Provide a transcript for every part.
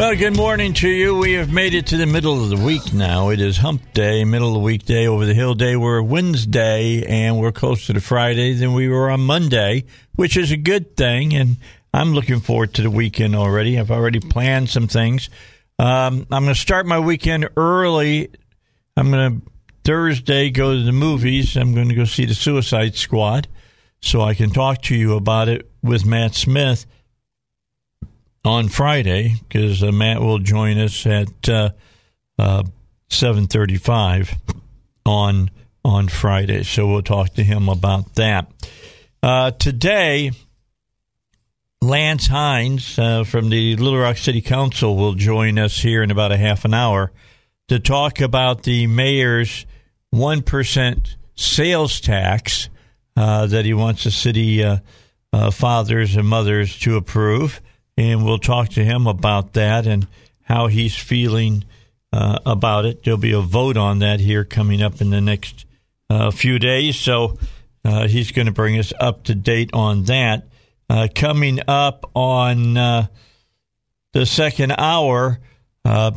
Well, good morning to you. We have made it to the middle of the week now. It is hump day, middle of the weekday, over the hill day. We're Wednesday and we're closer to Friday than we were on Monday, which is a good thing. And I'm looking forward to the weekend already. I've already planned some things. Um, I'm going to start my weekend early. I'm going to Thursday go to the movies. I'm going to go see the Suicide Squad so I can talk to you about it with Matt Smith on Friday because uh, Matt will join us at uh, uh, seven thirty-five on on Friday. So we'll talk to him about that. Uh, today, Lance Hines uh, from the Little Rock City Council will join us here in about a half an hour to talk about the mayor's one percent sales tax uh, that he wants the city fathers and mothers to approve and we'll talk to him about that and how he's feeling uh, about it. There'll be a vote on that here coming up in the next uh, few days, so uh, he's going to bring us up to date on that. Uh, coming up on uh, the second hour, uh,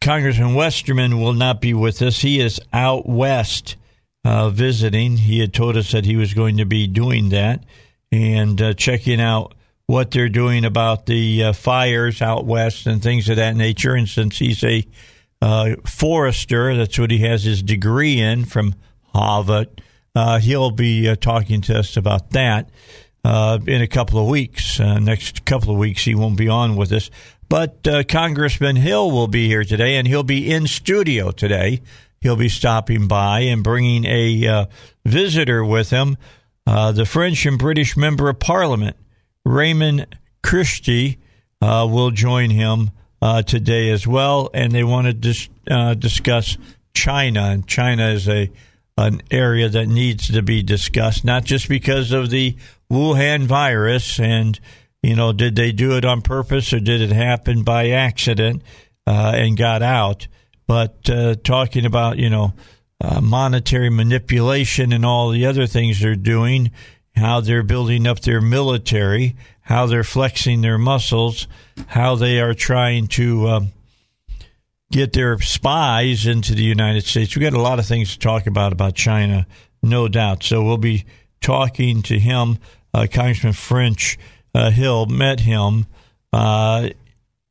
Congressman Westerman will not be with us. He is out west visiting. He had told us that he was going to be doing that and checking out what they're doing about the uh, fires out west and things of that nature. And since he's a uh, forester, that's what he has his degree in from Harvard, uh, he'll be uh, talking to us about that uh, in a couple of weeks. Uh, next couple of weeks, he won't be on with us. But Congressman Hill will be here today, and he'll be in studio today. He'll be stopping by and bringing a visitor with him, the French and British member of Parliament. Rehman Chishti uh, will join him uh, today as well, and they want to dis- uh, discuss China. And China is a an area that needs to be discussed, not just because of the Wuhan virus and you know did they do it on purpose or did it happen by accident uh, and got out, but uh, talking about you know. Uh, monetary manipulation and all the other things they're doing how they're building up their military, how they're flexing their muscles, how they are trying to um, get their spies into the United States. We've got a lot of things to talk about about China, no doubt. So we'll be talking to him. Uh, Congressman French uh, Hill met him uh,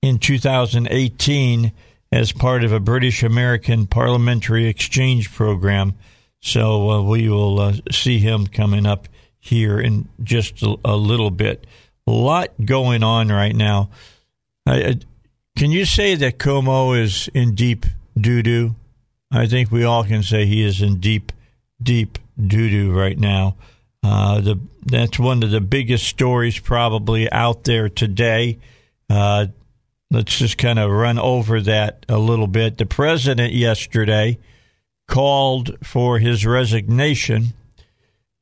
in 2018 as part of a British American parliamentary exchange program. So uh, we will uh, see him coming up here in just a, a little bit. A lot going on right now. I, can you say that Cuomo is in deep doo doo? I think we all can say he is in deep, deep doo doo right now. Uh, the that's one of the biggest stories probably out there today. Uh, let's just kind of run over that a little bit. The president yesterday called for his resignation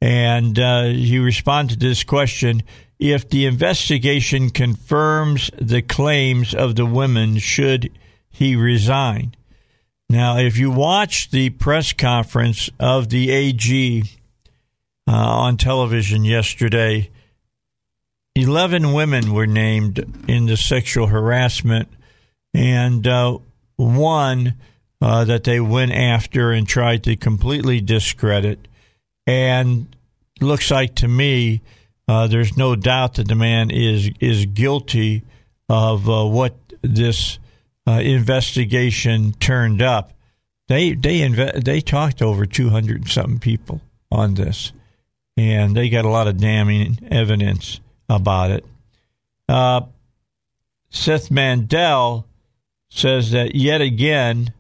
and uh, he responded to this question if the investigation confirms the claims of the women, should he resign? Now, if you watch the press conference of the AG uh, on television yesterday, 11 women were named in the sexual harassment, and uh, one uh, that they went after and tried to completely discredit and looks like to me uh, there's no doubt that the man is is guilty of uh, what this uh, investigation turned up. They they inve- they talked over 200 something people on this, and they got a lot of damning evidence about it. Uh, Seth Mandel says that yet again,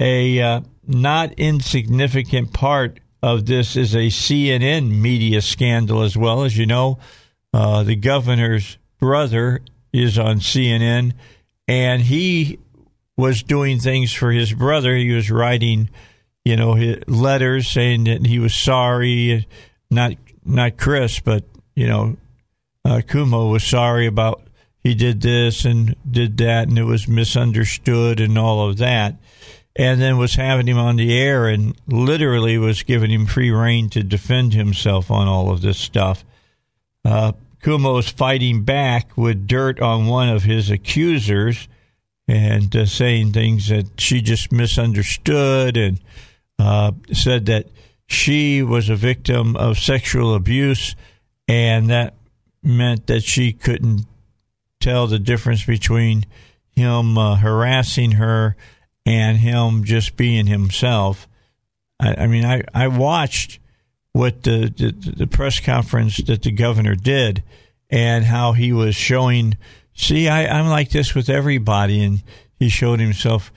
a uh, not insignificant part of this is a CNN media scandal as well. As you know, uh, the governor's brother is on CNN, and he was doing things for his brother. He was writing, you know, letters saying that he was sorry, not not Chris, but you know, uh, Cuomo was sorry about he did this and did that, and it was misunderstood and all of that. And then was having him on the air and literally was giving him free reign to defend himself on all of this stuff. Uh, Cuomo was fighting back with dirt on one of his accusers and uh, saying things that she just misunderstood and uh, said that she was a victim of sexual abuse and that meant that she couldn't tell the difference between him uh, harassing her and him just being himself. I, I mean, I, I watched what the, the, the press conference that the governor did and how he was showing, see, I, I'm like this with everybody. And he showed himself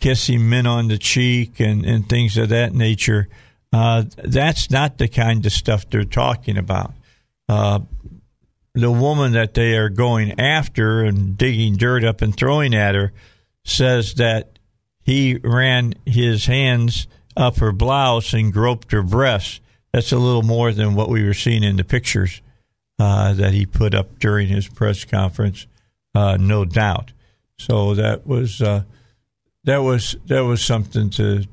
kissing men on the cheek and, and things of that nature. Uh, that's not the kind of stuff they're talking about. Uh, the woman that they are going after and digging dirt up and throwing at her says that he ran his hands up her blouse and groped her breasts. That's a little more than what we were seeing in the pictures uh, that he put up during his press conference, uh, no doubt. So that was uh, that was that was something to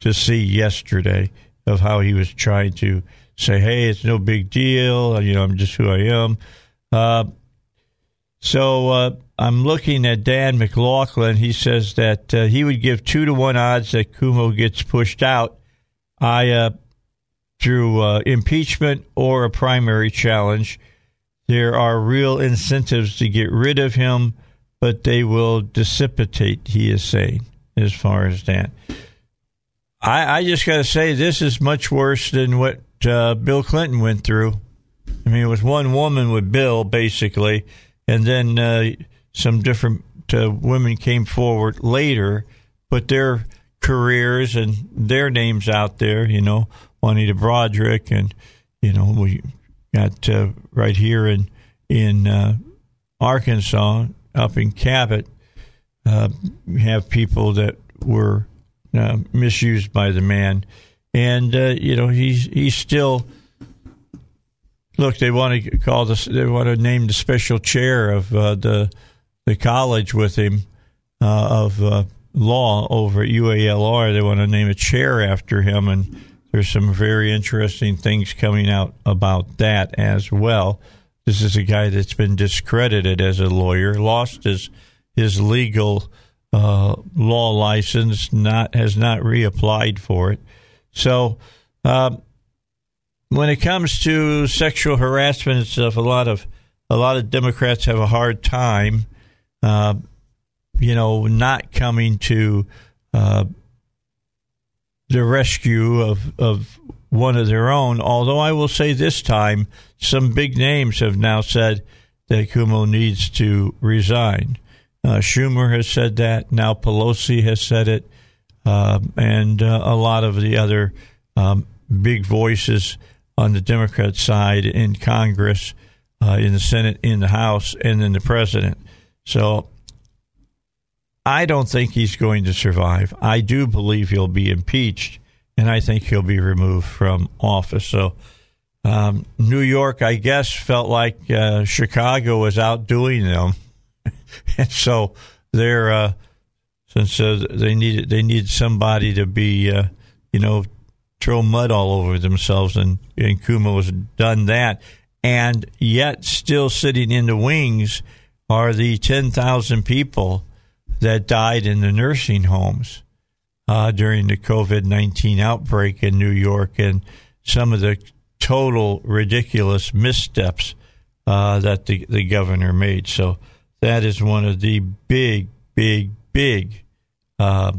to see yesterday of how he was trying to say, "Hey, it's no big deal. You know, I'm just who I am." So uh, I'm looking at Dan McLaughlin. He says that uh, he would give two to one odds that Cuomo gets pushed out. I uh, through uh, impeachment or a primary challenge. There are real incentives to get rid of him, but they will dissipate. He is saying as far as that. I, I just got to say this is much worse than what uh, Bill Clinton went through. I mean, it was one woman with Bill, basically, and then uh, some different uh, women came forward later, put their careers and their names out there. You know, Juanita Broaddrick, and you know, we got uh, right here in in uh, Arkansas, up in Cabot, uh, have people that were uh, misused by the man, and you know, he's he's still Look, they want to call this. They want to name the special chair of uh, the the college with him uh, of uh, law over at UALR. They want to name a chair after him, and there's some very interesting things coming out about that as well. This is a guy that's been discredited as a lawyer, lost his his legal uh, law license, not has not reapplied for it. So uh, when it comes to sexual harassment and stuff, a lot of a lot of Democrats have a hard time, uh, you know, not coming to uh, the rescue of of one of their own. Although I will say this time, some big names have now said that Cuomo needs to resign. Uh, Schumer has said that. Now Pelosi has said it, uh, and uh, a lot of the other um, big voices on the Democrat side in Congress, uh, in the Senate, in the House, and then the president. So I don't think he's going to survive. I do believe he'll be impeached, and I think he'll be removed from office. So um, New York, I guess, felt like uh, Chicago was outdoing them, and so they're uh, since uh, they needed they need somebody to be uh, you know throw mud all over themselves, and, and Cuomo has done that. And yet, still sitting in the wings are the 10,000 people that died in the nursing homes uh, during the COVID 19 outbreak in New York and some of the total ridiculous missteps uh, that the, the governor made. So that is one of the big, big, big uh,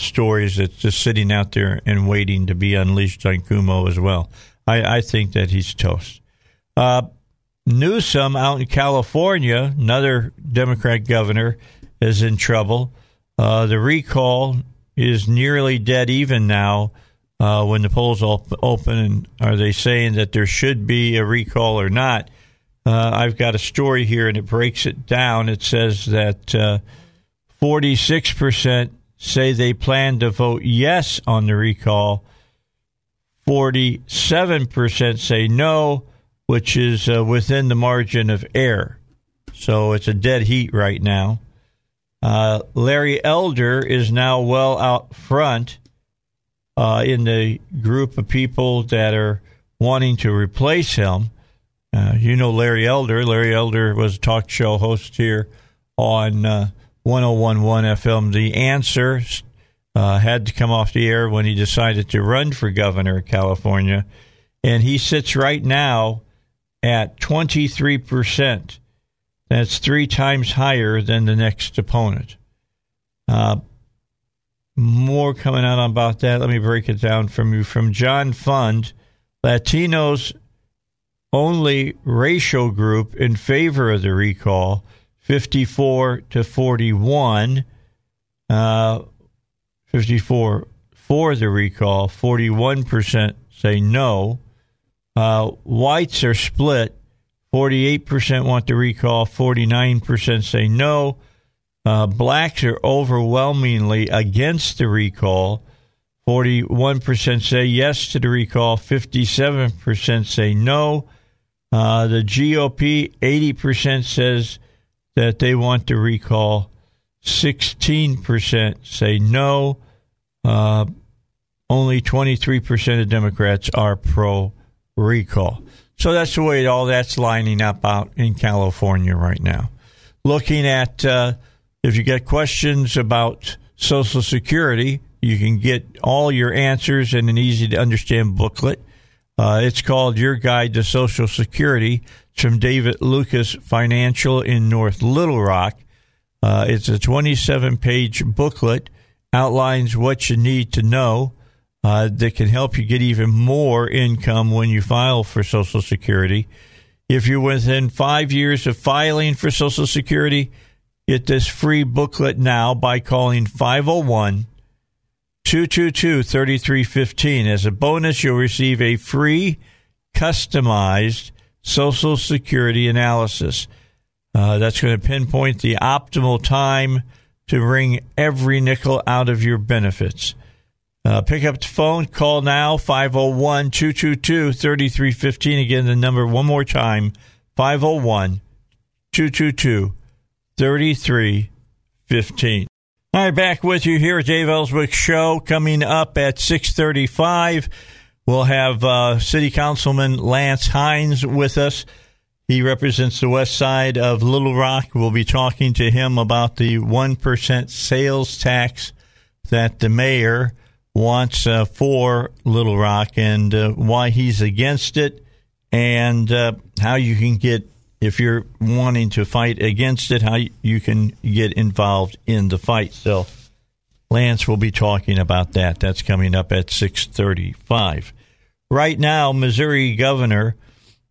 stories that's just sitting out there and waiting to be unleashed on Cuomo as well. I, I think that he's toast. Uh, Newsom out in California, another Democrat governor, is in trouble. Uh, the recall is nearly dead even now. Uh, when the polls op- open, and are they saying that there should be a recall or not? Uh, I've got a story here, and it breaks it down. It says that uh, 46% say they plan to vote yes on the recall. 47% say no, which is uh, within the margin of error. So it's a dead heat right now. Uh, Larry Elder is now well out front uh, in the group of people that are wanting to replace him. Uh, you know Larry Elder. Larry Elder was a talk show host here on uh, 1011 FM. The answer uh, had to come off the air when he decided to run for governor of California. And he sits right now at 23%. That's three times higher than the next opponent. Uh, more coming out about that. Let me break it down from you. From John Fund, Latinos only racial group in favor of the recall, 54 to 41. Uh, 54 for the recall, 41% say no. Uh, whites are split 48% want the recall, 49% say no. Uh, blacks are overwhelmingly against the recall. 41% say yes to the recall, 57% say no. Uh, the GOP, 80% says that they want to recall, 16% say no. Uh, only 23% of Democrats are pro recall. So that's the way all that's lining up out in California right now. Looking at uh, if you get questions about Social Security, you can get all your answers in an easy to understand booklet. Uh, it's called Your Guide to Social Security. From David Lucas Financial in North Little Rock. Uh, it's a 27 page booklet, outlines what you need to know uh, that can help you get even more income when you file for Social Security. If you're within five years of filing for Social Security, get this free booklet now by calling 501 222 3315. As a bonus, you'll receive a free, customized Social Security analysis. Uh, that's going to pinpoint the optimal time to bring every nickel out of your benefits. Uh, pick up the phone, call now, 501 222 3315. Again, the number one more time, 501 222 3315. All right, back with you here at Dave Elswick Show. Coming up at 635, we'll have uh, City Councilman Lance Hines with us. He represents the west side of Little Rock. We'll be talking to him about the 1% sales tax that the mayor wants uh, for Little Rock and uh, why he's against it, and uh, how you can get, if you're wanting to fight against it, how you can get involved in the fight. So, Lance will be talking about that. That's coming up at 635. Right now, Missouri Governor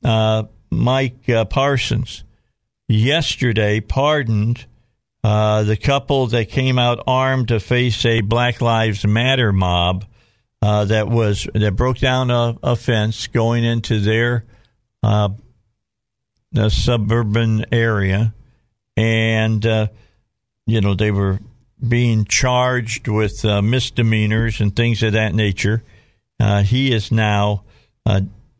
uh, Mike uh, Parsons yesterday pardoned uh, the couple that came out armed to face a Black Lives Matter mob uh, that was that broke down a, a fence going into their uh, the suburban area, and uh, you know they were being charged with misdemeanors and things of that nature. He is now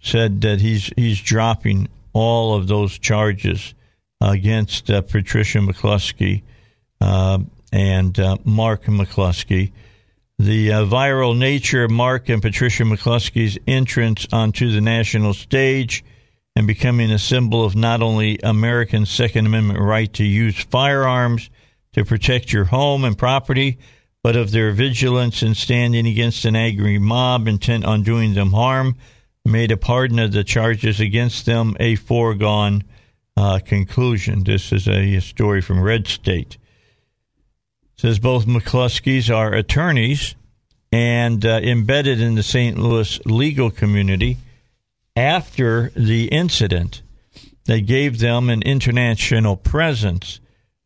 said that he's he's dropping all of those charges against Patricia McCloskey uh, and uh, Mark McCloskey. The uh, viral nature of Mark and Patricia McCloskey's entrance onto the national stage and becoming a symbol of not only American Second Amendment right to use firearms to protect your home and property, but of their vigilance in standing against an angry mob intent on doing them harm made a pardon of the charges against them a foregone uh, conclusion. This is a story from Red State. It says both McCloskeys are attorneys and uh, embedded in the St. Louis legal community. After the incident, they gave them an international presence.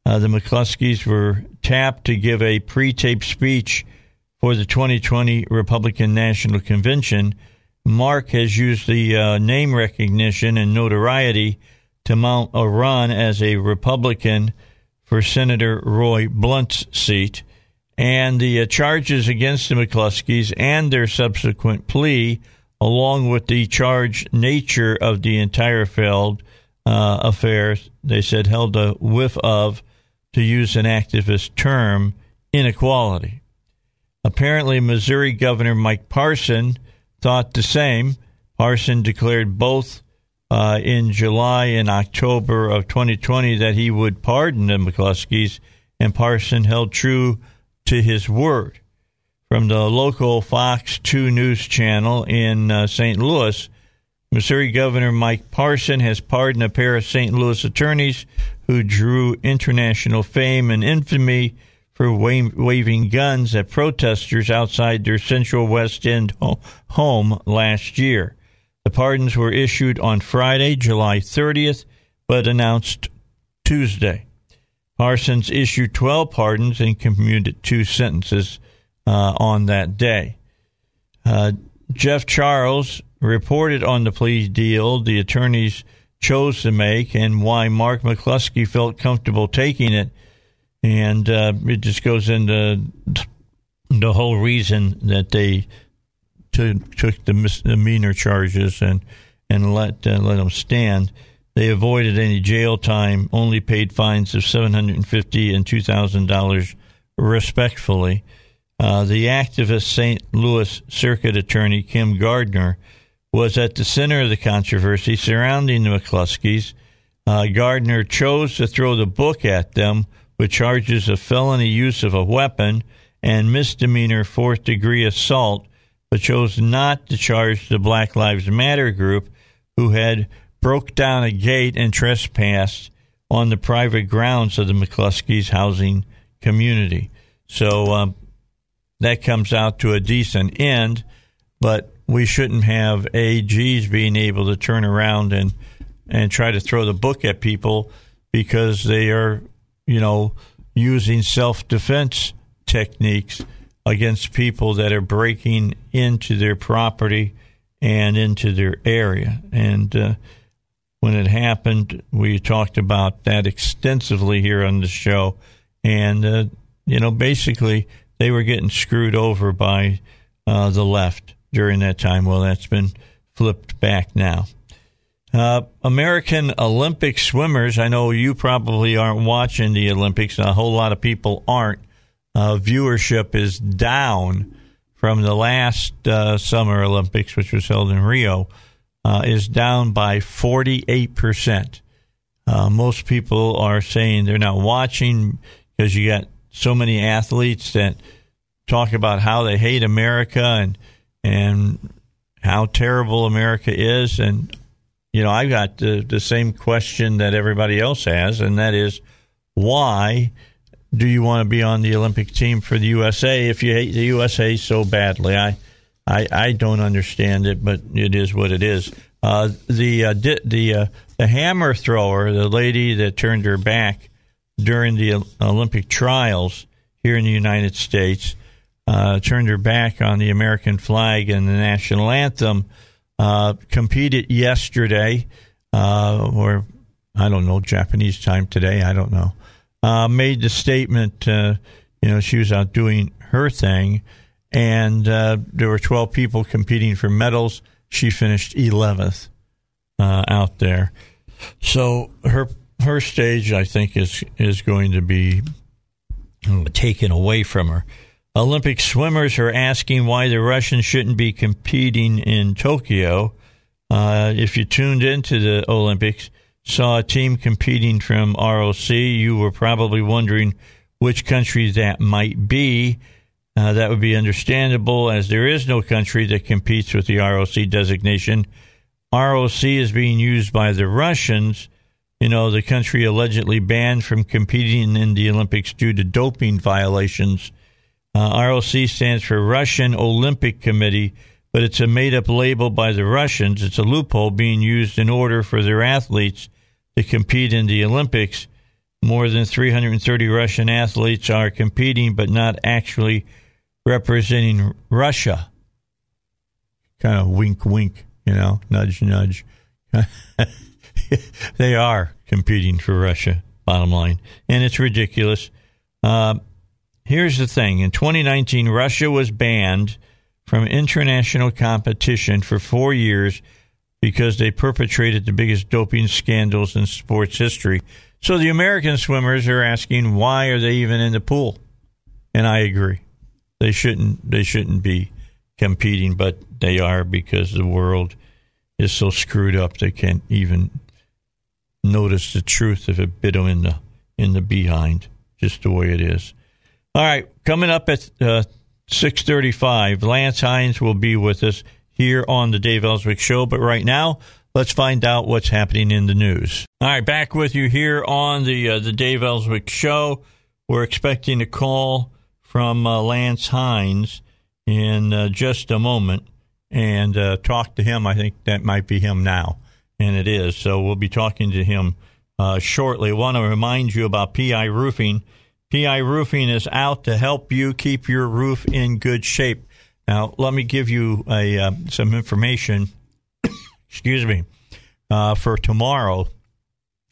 Uh, the McCloskeys were tapped to give a pre taped speech for the 2020 Republican National Convention. Mark has used the uh, name recognition and notoriety to mount a run as a Republican for Senator Roy Blunt's seat. And the uh, charges against the McCloskeys and their subsequent plea, along with the charged nature of the entire failed uh, affair, they said held a whiff of, to use an activist term, inequality. Apparently, Missouri Governor Mike Parson thought the same. Parson declared both uh, in July and October of 2020 that he would pardon the McCloskeys, and Parson held true to his word. From the local Fox 2 News channel in uh, St. Louis, Missouri Governor Mike Parson has pardoned a pair of St. Louis attorneys who drew international fame and infamy for waving guns at protesters outside their Central West End home last year. The pardons were issued on Friday, July 30th, but announced Tuesday. Parsons issued 12 pardons and commuted two sentences uh, on that day. Uh, Jeff Charles reported on the plea deal the attorneys chose to make and why Mark McCloskey felt comfortable taking it. And uh, it just goes into the whole reason that they took, the misdemeanor charges and, and let, uh, let them stand. They avoided any jail time, only paid fines of 750 and $2,000 respectfully. Uh, the activist St. Louis Circuit Attorney Kim Gardner was at the center of the controversy surrounding the McCloskeys. Uh, Gardner chose to throw the book at them with charges of felony use of a weapon and misdemeanor fourth degree assault, but chose not to charge the Black Lives Matter group who had broke down a gate and trespassed on the private grounds of the McCloskeys housing community. So um, that comes out to a decent end, but we shouldn't have AGs being able to turn around and and try to throw the book at people because they are, you know, using self defense techniques against people that are breaking into their property and into their area. And uh, when it happened, we talked about that extensively here on the show. And, uh, you know, basically, they were getting screwed over by uh, the left during that time. Well, that's been flipped back now. Uh, American Olympic swimmers. I know you probably aren't watching the Olympics. A whole lot of people aren't. Uh, viewership is down from the last uh, Summer Olympics, which was held in Rio, uh, is down by 48%. Uh, most people are saying they're not watching because you got so many athletes that talk about how they hate America and and how terrible America is. And, you know, I've got the, the same question that everybody else has, and that is why do you want to be on the Olympic team for the USA if you hate the USA so badly? I, I, I don't understand it, but it is what it is. Uh, the uh, di- the uh, the hammer thrower, the lady that turned her back during the Olympic trials here in the United States, uh, turned her back on the American flag and the national anthem, uh, competed yesterday, uh, or I don't know, Japanese time today, I don't know, uh, made the statement, uh, you know, she was out doing her thing, and uh, there were 12 people competing for medals. She finished 11th out there. So her her stage, I think, is is going to be taken away from her. Olympic swimmers are asking why the Russians shouldn't be competing in Tokyo. Uh, if you tuned into the Olympics, saw a team competing from ROC, you were probably wondering which country that might be. Uh, that would be understandable as there is no country that competes with the ROC designation. ROC is being used by the Russians, you know, the country allegedly banned from competing in the Olympics due to doping violations. Uh, ROC stands for Russian Olympic Committee, but it's a made up label by the Russians. It's a loophole being used in order for their athletes to compete in the Olympics. More than 330 Russian athletes are competing, but not actually representing Russia. Kind of wink, wink, you know, nudge, nudge. they are competing for Russia, bottom line. And it's ridiculous. Uh, here's the thing in 2019, Russia was banned from international competition for four years because they perpetrated the biggest doping scandals in sports history. So the American swimmers are asking why are they even in the pool? And I agree. They shouldn't they shouldn't be competing, but they are because the world is so screwed up they can't even notice the truth if it bit them in the in the behind, just the way it is. All right, coming up at uh, six thirty-five, Lance Hines will be with us here on the Dave Elswick Show. But right now, let's find out what's happening in the news. All right, back with you here on the uh, the Dave Elswick Show. We're expecting a call from uh, Lance Hines in uh, just a moment and uh, talk to him. I think that might be him now, and it is. So we'll be talking to him uh, shortly. I want to remind you about PI Roofing. PI Roofing is out to help you keep your roof in good shape. Now, let me give you a uh, some information. excuse me uh, for tomorrow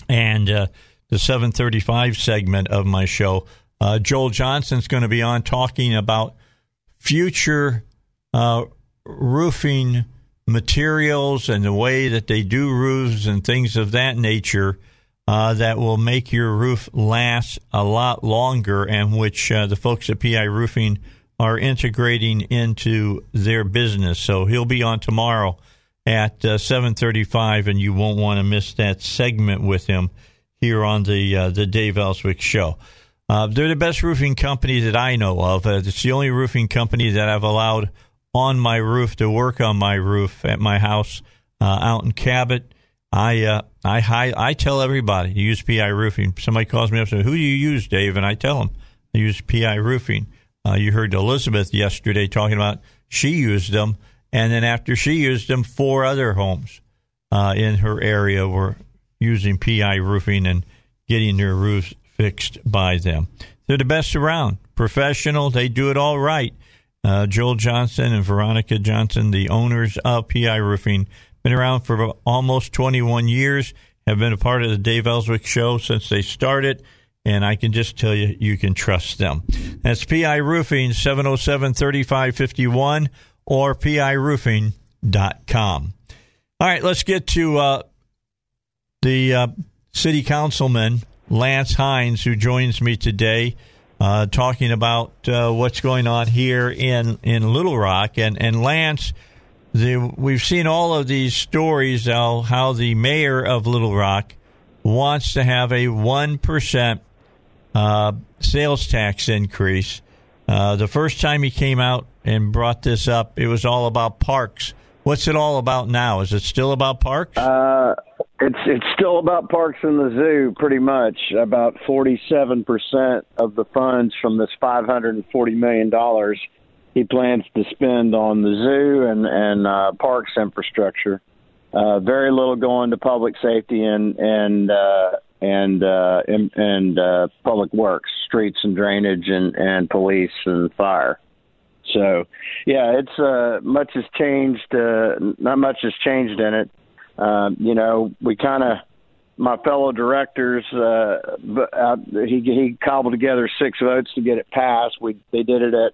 and the 7:35 segment of my show. Uh, Joel Johnson's going to be on talking about future uh, roofing materials and the way that they do roofs and things of that nature uh, that will make your roof last a lot longer, and which uh, the folks at PI Roofing are integrating into their business. So he'll be on tomorrow at uh, 7:35, and you won't want to miss that segment with him here on the uh, the Dave Elswick Show. Uh, they're the best roofing company that I know of. Uh, it's the only roofing company that I've allowed on my roof to work on my roof at my house out in Cabot. I uh, I I, I tell everybody to use PI roofing. Somebody calls me up and says, "Who do you use, Dave?" And I tell them I use PI roofing. Uh, you heard Elizabeth yesterday talking about she used them, and then after she used them, four other homes uh, in her area were using PI roofing and getting their roofs fixed by them. They're the best around. Professional, they do it all right. Uh, Joel Johnson and Veronica Johnson, the owners of PI Roofing, been around for almost 21 years, have been a part of the Dave Elswick Show since they started, and I can just tell you, you can trust them. That's PI Roofing, 707 3551 or piroofing.com. All right, let's get to uh, the uh, city councilman Lance Hines, who joins me today, uh, talking about uh, what's going on here in, in Little Rock. And, and Lance, the, we've seen all of these stories how, how the mayor of Little Rock wants to have a 1% uh, sales tax increase. Uh, the first time he came out and brought this up, it was all about parks. What's it all about now? Is it still about parks? Uh, it's it's still about parks and the zoo, pretty much. About forty-seven percent of the funds from this five hundred and forty million dollars he plans to spend on the zoo and and uh, parks infrastructure. Uh, very little going to public safety and and uh, and uh, and, and uh, public works, streets and drainage and and police and fire. So, yeah, it's uh, much has changed. Uh, not much has changed in it uh, you know, we kind of my fellow directors uh, uh, he he cobbled together six votes to get it passed. We they did it at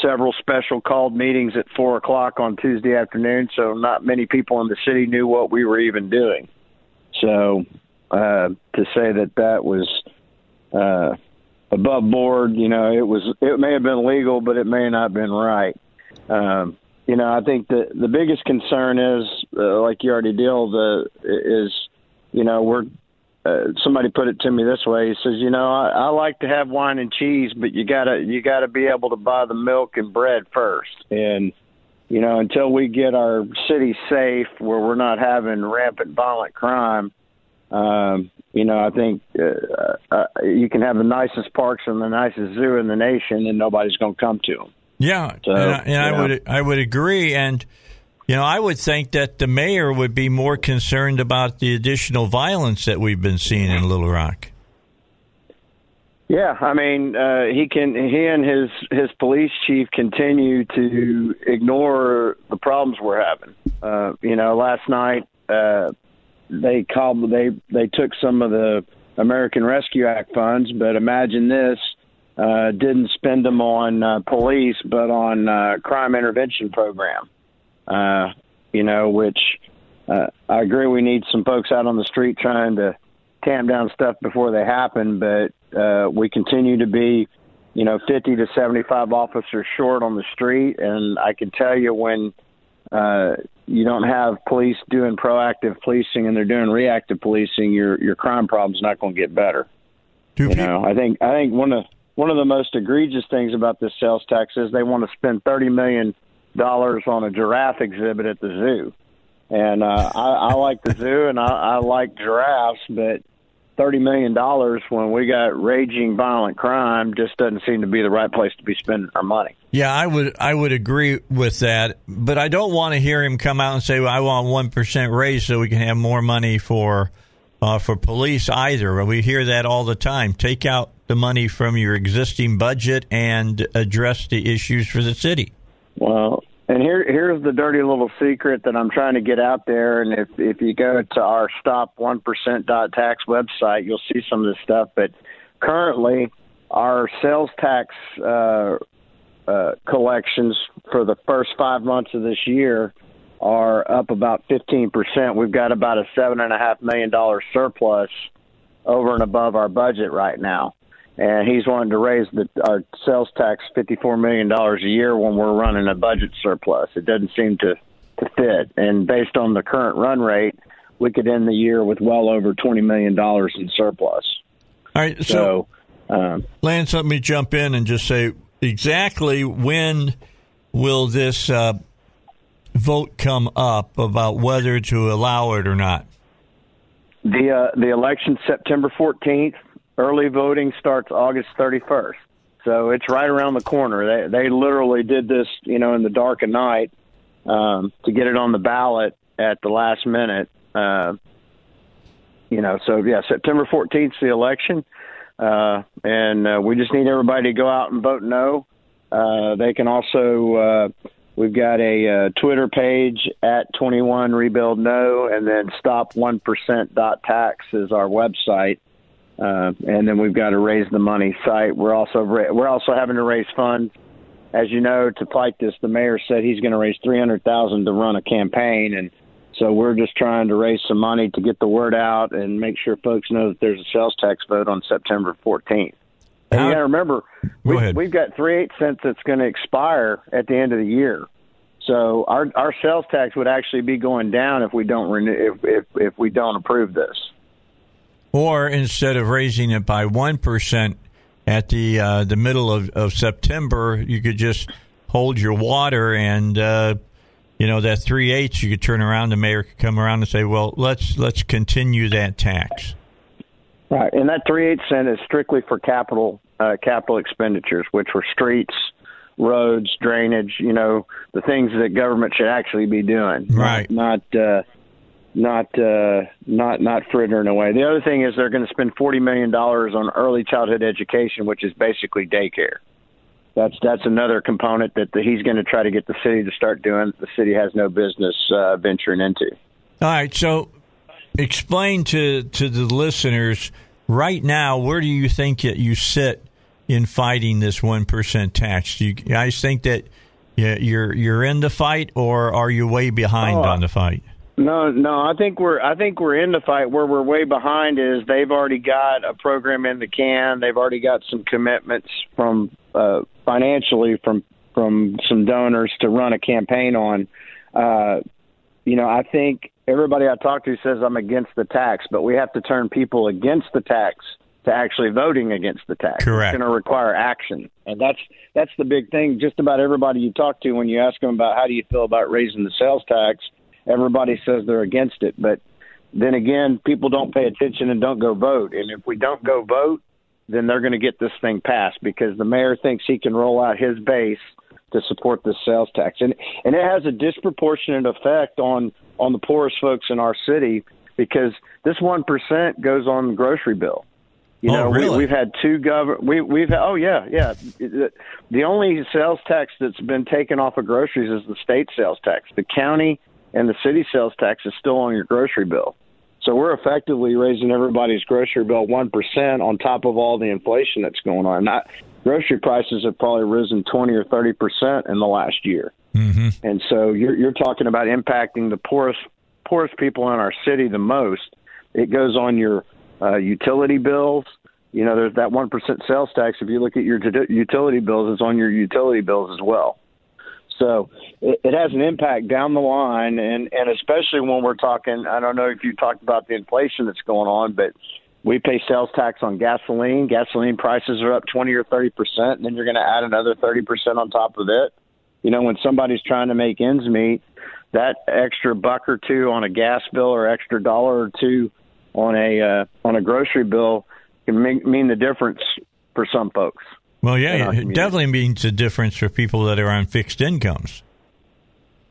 several special called meetings at four o'clock on Tuesday afternoon, so not many people in the city knew what we were even doing. So uh, to say that that was uh, above board, you know, it was it may have been legal, but it may not have been right. Um, you know, I think the the biggest concern is, uh, like you already deal, the is, you know, we're uh, somebody put it to me this way. He says, "You know, I, I like to have wine and cheese, but you gotta you gotta be able to buy the milk and bread first. And you know, until we get our city safe, where we're not having rampant violent crime, um, you know, I think uh, uh, you can have the nicest parks and the nicest zoo in the nation, and nobody's going to come to them. Yeah, so, and, I, and I would I would agree, and you know, I would think that the mayor would be more concerned about the additional violence that we've been seeing in Little Rock. Yeah, I mean, uh, he can. He and his his police chief continue to ignore the problems we're having. Uh, you know, last night uh, they called. They they took some of the American Rescue Act funds, but imagine this: uh, didn't spend them on uh, police, but on uh, crime intervention program. Uh, you know, which uh, I agree we need some folks out on the street trying to tamp down stuff before they happen, but uh, we continue to be, you know, 50 to 75 officers short on the street. And I can tell you when uh, you don't have police doing proactive policing and they're doing reactive policing, your your crime problem's not going to get better. Do you know, I think I think one of one of the most egregious things about this sales tax is they want to spend 30 million dollars on a giraffe exhibit at the zoo. And uh, I, I like the zoo and I, I like giraffes, but thirty million dollars when we got raging violent crime just doesn't seem to be the right place to be spending our money. Yeah, I would I would agree with that, but I don't want to hear him come out and say well, I want one percent raise so we can have more money for uh, for police either. We hear that all the time. Take out the money from your existing budget and address the issues for the city. Well, and here, here's the dirty little secret that I'm trying to get out there. And if if you go to our Stop One Percent dot Tax website, you'll see some of this stuff. But currently, our sales tax uh, uh, collections for the first five months of this year are up about 15%. We've got about a seven and a half million dollar surplus over and above our budget right now and he's wanting to raise the our sales tax fifty four million dollars a year when we're running a budget surplus. It doesn't seem to to fit, and based on the current run rate, we could end the year with well over twenty million dollars in surplus. All right, so, so um, Lance, let me jump in and just say exactly when will this uh, vote come up about whether to allow it or not? The uh, the election September fourteenth early voting starts August 31st. So it's right around the corner. They they literally did this, you know, in the dark of night um, to get it on the ballot at the last minute. Uh, you know, so yeah, September 14th is the election, uh, and uh, we just need everybody to go out and vote no. Uh, they can also uh, we've got a uh, Twitter page at 21 Rebuild No, and then Stop One Percent dot Tax is our website uh, and then we've got to raise the money site. We're also we're also having to raise funds, as you know, to fight this. The mayor said he's going to raise three hundred thousand to run a campaign, and so we're just trying to raise some money to get the word out and make sure folks know that there's a sales tax vote on September 14th. And you got to remember, we, have got three eight cents that's going to expire at the end of the year. So our our sales tax would actually be going down if we don't renew if if, if we don't approve this. Or instead of raising it by 1% at the uh, the middle of, of September, you could just hold your water and uh, you know that three eighths you could turn around the mayor could come around and say well let's let's continue that tax. Right and that three eighths cent is strictly for capital uh, capital expenditures which were streets roads drainage you know the things that government should actually be doing. Right. Not, not uh, not uh, not not frittering away. The other thing is they're going to spend forty million dollars on early childhood education, which is basically daycare. That's that's another component that the, he's going to try to get the city to start doing. The city has no business uh, venturing into. All right, so explain to to the listeners right now where do you think that you sit in fighting this one percent tax? Do you guys think that you're you're in the fight, or are you way behind oh, on the fight? No, no. I think we're I think we're in the fight. Where we're way behind is they've already got a program in the can. They've already got some commitments from uh, financially from from some donors to run a campaign on. Uh, you know, I think everybody I talk to says I'm against the tax, but we have to turn people against the tax to actually voting against the tax. Correct. It's going to require action, and that's that's the big thing. Just about everybody you talk to, when you ask them about how do you feel about raising the sales tax, everybody says they're against it. But then again, people don't pay attention and don't go vote. And if we don't go vote, then they're going to get this thing passed because the mayor thinks he can roll out his base to support the sales tax, and and it has a disproportionate effect on on the poorest folks in our city because this one percent goes on the grocery bill. You Oh, know, really? we, we've had two govern. We, we've oh yeah, yeah. The only sales tax that's been taken off of groceries is the state sales tax. The county and the city sales tax is still on your grocery bill. So we're effectively raising everybody's grocery bill one percent on top of all the inflation that's going on. Not, grocery prices have probably risen twenty or thirty percent in the last year, hmm and so you're, you're talking about impacting the poorest poorest people in our city the most. It goes on your uh, utility bills. You know, there's that one percent sales tax. If you look at your ut- utility bills, it's on your utility bills as well. So it, it has an impact down the line, and and especially when we're talking. I don't know if you talked about the inflation that's going on, but we pay sales tax on gasoline. Gasoline prices are up twenty or thirty percent, and then you're going to add another thirty percent on top of it. You know, when somebody's trying to make ends meet, that extra buck or two on a gas bill or extra dollar or two on a uh, on a grocery bill can make, mean the difference for some folks. Well, yeah, it definitely means a difference for people that are on fixed incomes.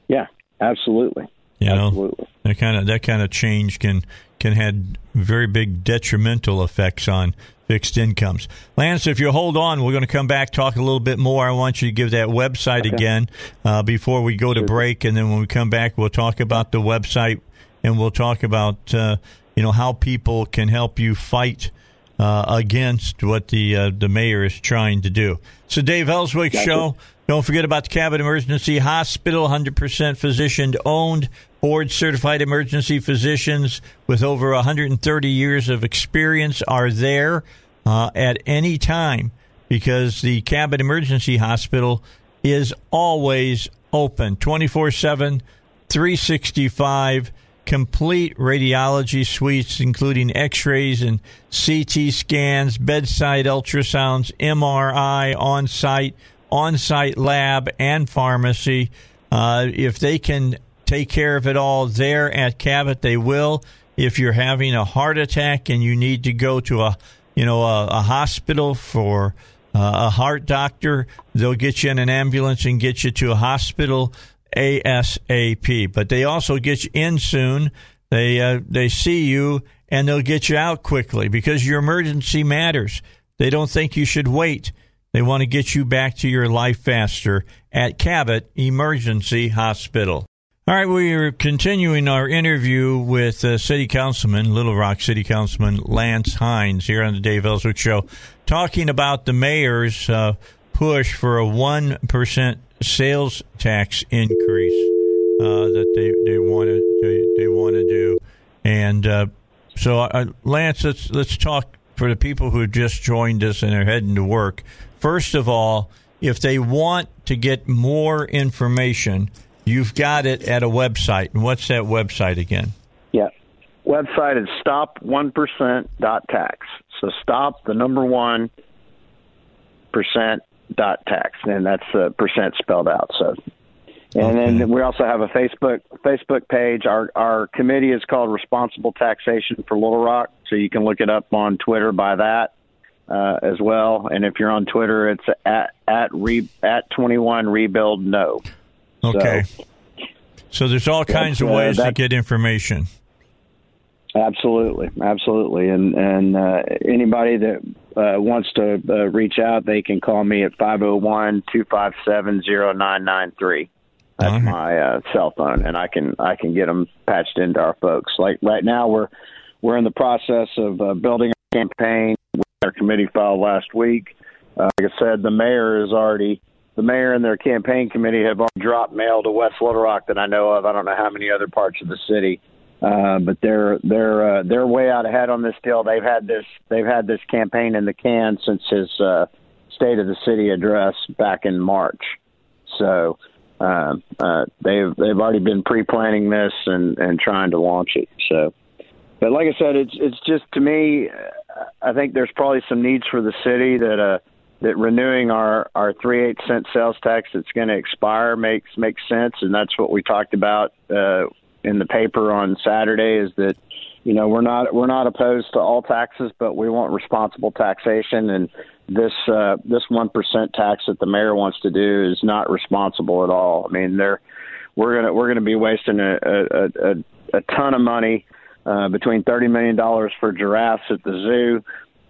Yeah, absolutely. You know, Absolutely. that kind of that kind of change can can have very big detrimental effects on fixed incomes. Lance, if you hold on, we're going to come back talk a little bit more. I want you to give that website again uh, before we go to break, and then when we come back, we'll talk about the website and we'll talk about uh, you know how people can help you fight. Uh, against what the uh, the mayor is trying to do. So, Dave Elswick show. Don't forget about the Cabot Emergency Hospital, 100% physician owned, board certified emergency physicians with over 130 years of experience are there uh, at any time because the Cabot Emergency Hospital is always open 24 7, 365 complete radiology suites, including x rays and CT scans, bedside ultrasounds, MRI on site, on site lab, and pharmacy. Uh, if they can take care of it all there at Cabot, they will. If you're having a heart attack and you need to go to a you know a, a hospital for uh, a heart doctor, they'll get you in an ambulance and get you to a hospital ASAP. But they also get you in soon. They uh, they see you and they'll get you out quickly because your emergency matters. They don't think you should wait. They want to get you back to your life faster at Cabot Emergency Hospital. All right, we are continuing our interview with uh, City Councilman, Little Rock City Councilman Lance Hines here on the Dave Elswick Show, talking about the mayor's uh, push for a 1% sales tax increase uh, that they, they want to they, want to do. And uh, so, uh, Lance, let's, let's talk for the people who just joined us and are heading to work. First of all, if they want to get more information, you've got it at a website. And what's that website again? Yeah. Website is stop1%.tax. So stop the number one percent dot tax, and that's the percent spelled out. So, and Okay. then we also have a Facebook Facebook page. Our our committee is called Responsible Taxation for Little Rock, so you can look it up on Twitter by that uh, as well. And if you're on Twitter, it's at at re, at twenty one rebuild no. Okay. So, there's all kinds of uh, ways to get information. Absolutely, absolutely, and and uh, anybody that uh, wants to uh, reach out, they can call me at 501-257-0993. That's All right. my uh, cell phone, and I can I can get them patched into our folks. Like right now, we're we're in the process of uh, building a campaign. Our committee filed last week. Uh, like I said, the mayor is already the mayor and their campaign committee have already dropped mail to West Little Rock that I know of. I don't know how many other parts of the city. Uh, but they're they're uh, they're way out ahead on this deal. They've had this they've had this campaign in the can since his uh, State of the City address back in March. So uh, uh, they've they've already been pre-planning this and and trying to launch it. So, but like I said, it's it's just to me, I think there's probably some needs for the city that uh that renewing our our three eight cent sales tax that's going to expire makes makes sense, and that's what we talked about uh, in the paper on Saturday. Is that you know we're not we're not opposed to all taxes, but we want responsible taxation, and this uh, this one percent tax that the mayor wants to do is not responsible at all. I mean, they're we're gonna we're gonna be wasting a a, a, a ton of money uh, between thirty million dollars for giraffes at the zoo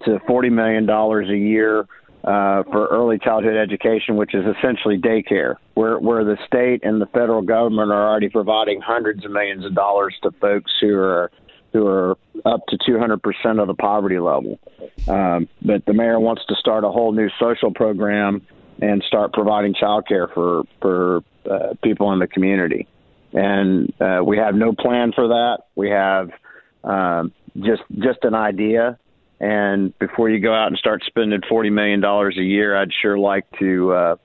to forty million dollars a year uh, for early childhood education, which is essentially daycare, where where the state and the federal government are already providing hundreds of millions of dollars to folks who are who are up to 200% of the poverty level. Um, but the mayor wants to start a whole new social program and start providing child care for for uh, people in the community. And uh, we have no plan for that. We have um, just just an idea and before you go out and start spending forty million dollars a year, I'd sure like to. Uh,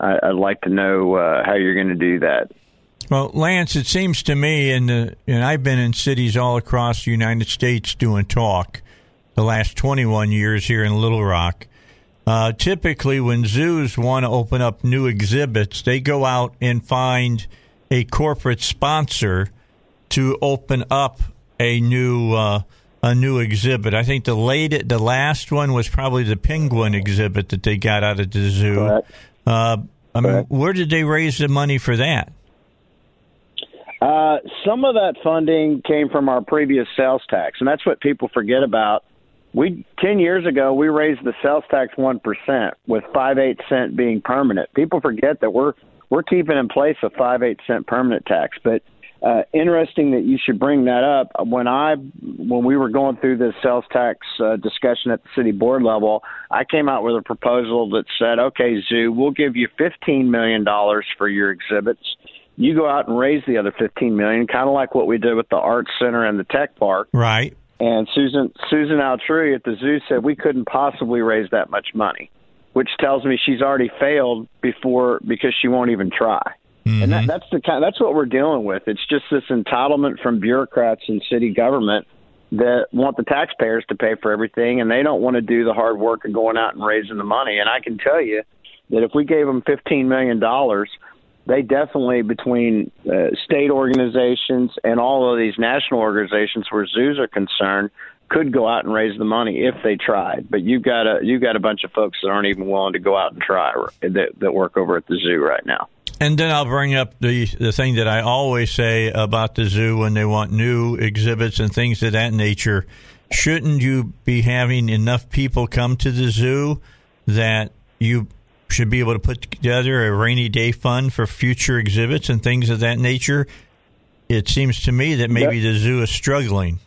I'd like to know uh, how you're going to do that. Well, Lance, it seems to me, and and I've been in cities all across the United States doing talk the last 21 years here in Little Rock. Uh, typically, when zoos want to open up new exhibits, they go out and find a corporate sponsor to open up a new uh, a new exhibit. I think the late, the last one was probably the penguin exhibit that they got out of the zoo. Uh, I mean, where did they raise the money for that? Uh, some of that funding came from our previous sales tax, and that's what people forget about. We ten years ago we raised the sales tax one percent, with five eight cent being permanent. People forget that we're we're keeping in place a five eight cent permanent tax, but uh, interesting that you should bring that up. When I when we were going through the sales tax uh, discussion at the city board level, I came out with a proposal that said, "Okay, zoo, we'll give you fifteen million dollars for your exhibits. You go out and raise the other fifteen million, kind of like what we did with the Arts Center and the Tech Park." Right. And Susan Susan Altrui at the zoo said we couldn't possibly raise that much money, which tells me she's already failed before because she won't even try. Mm-hmm. And that, mm-hmm. that's the kind. That's what we're dealing with. It's just this entitlement from bureaucrats in city government that want the taxpayers to pay for everything, and they don't want to do the hard work of going out and raising the money. And I can tell you that if we gave them fifteen million dollars, they definitely between uh, state organizations and all of these national organizations where zoos are concerned could go out and raise the money if they tried. But you've got a you got a bunch of folks that aren't even willing to go out and try that that work over at the zoo right now. And then I'll bring up the the thing that I always say about the zoo when they want new exhibits and things of that nature. Shouldn't you be having enough people come to the zoo that you should be able to put together a rainy day fund for future exhibits and things of that nature? It seems to me that maybe the zoo is struggling.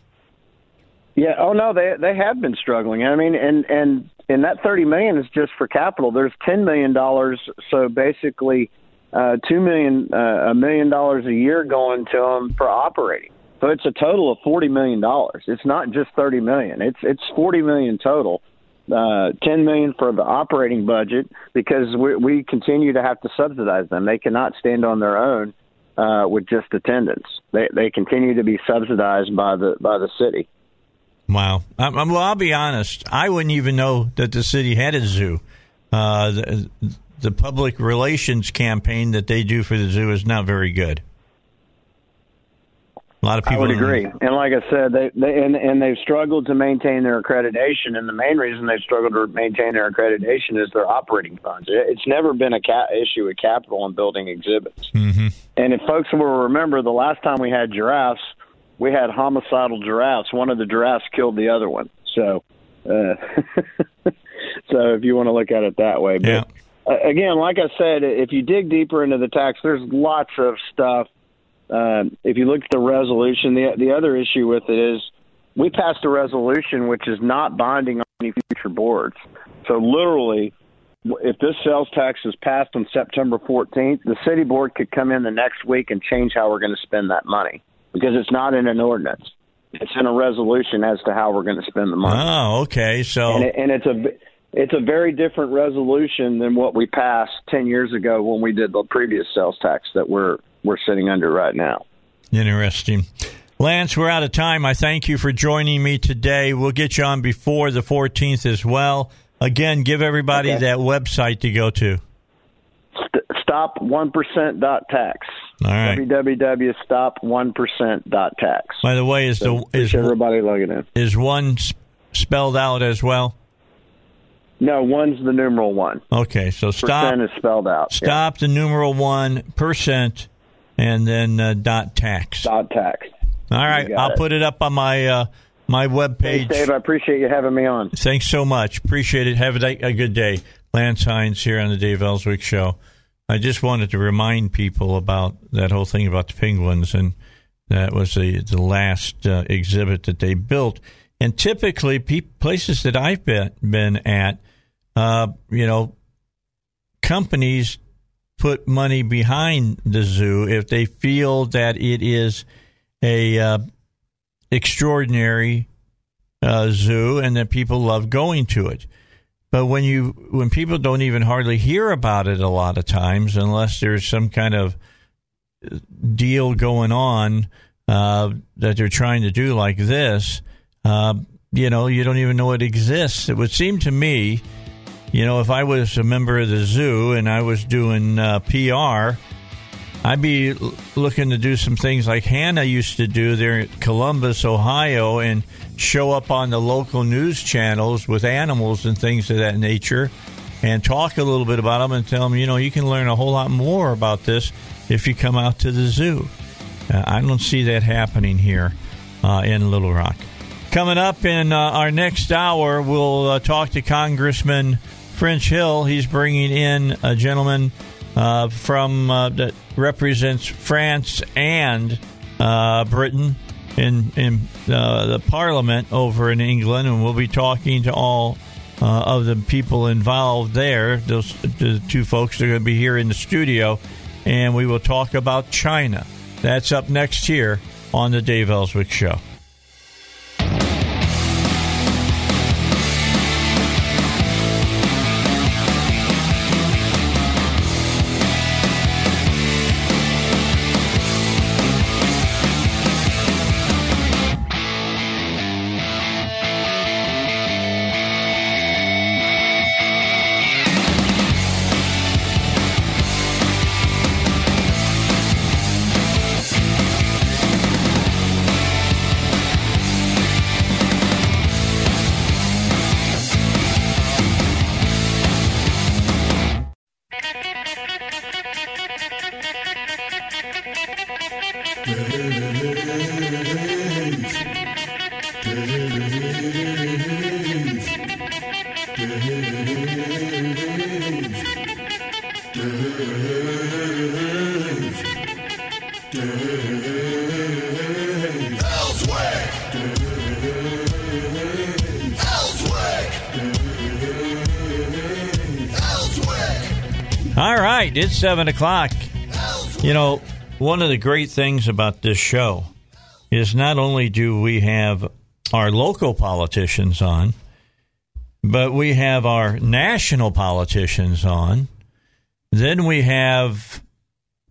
Yeah. Oh no, they they have been struggling. I mean, and and and that thirty million is just for capital. There's ten million dollars. So basically, uh, two million, uh, a million dollars a year going to them for operating. So it's a total of forty million dollars. It's not just thirty million. It's it's forty million total. Uh, ten million for the operating budget because we, we continue to have to subsidize them. They cannot stand on their own uh, with just attendance. They they continue to be subsidized by the by the city. Wow. Um, well, I'll be honest. I wouldn't even know that the city had a zoo. Uh, the, public relations campaign that they do for the zoo is not very good. A lot of people. I would agree, and like I said, they, they and and they've struggled to maintain their accreditation, and the main reason they've struggled to maintain their accreditation is their operating funds. It's never been a ca- issue with capital and building exhibits. Mm-hmm. And if folks will remember, the last time we had giraffes, we had homicidal giraffes. One of the giraffes killed the other one. So, uh, so if you want to look at it that way, but, yeah again, like I said, if you dig deeper into the tax, there's lots of stuff. Uh, if you look at the resolution, the the other issue with it is we passed a resolution which is not binding on any future boards. So literally, if this sales tax is passed on September 14th, the city board could come in the next week and change how we're going to spend that money because it's not in an ordinance. It's in a resolution as to how we're going to spend the money. Oh, okay. So and, it, and it's a it's a very different resolution than what we passed 10 years ago when we did the previous sales tax that we're we're sitting under right now. Interesting. Lance, we're out of time. I thank you for joining me today. We'll get you on before the 14th as well. Again, give everybody okay. that website to go to. Stop1%.tax. All right. www.stop1%.tax. By the way, is so the is everybody logging in? Is one spelled out as well? No, one's the numeral one. Okay, so stop percent is spelled out. Stop yeah. the numeral one percent, and then uh, dot tax. Dot tax. All right, I'll it. put it up on my uh, my web page. Thanks, Dave, I appreciate you having me on. Thanks so much. Appreciate it. Have a, a good day. Lance Hines here on the Dave Elswick Show. I just wanted to remind people about that whole thing about the penguins, and that was the the last uh, exhibit that they built. And typically, pe- places that I've been been at, uh, you know, companies put money behind the zoo if they feel that it is a uh, extraordinary uh, zoo and that people love going to it. But when you when people don't even hardly hear about it a lot of times, unless there's some kind of deal going on uh, that they're trying to do like this, uh, you know, you don't even know it exists. It would seem to me, you know, if I was a member of the zoo and I was doing uh, PR I'd be looking to do some things like Hanna used to do there in Columbus, Ohio, and show up on the local news channels with animals and things of that nature and talk a little bit about them and tell them, you know, you can learn a whole lot more about this if you come out to the zoo. Uh, I don't see that happening here uh, in Little Rock. Coming up in uh, our next hour, we'll uh, talk to Congressman French Hill. He's bringing in a gentleman uh, from uh, that represents France and uh, Britain in in uh, the Parliament over in England, and we'll be talking to all uh, of the people involved there. Those the two folks are going to be here in the studio, and we will talk about China. That's up next here on the Dave Elswick Show. It's 7 o'clock. You know, one of the great things about this show is not only do we have our local politicians on, but we have our national politicians on. Then we have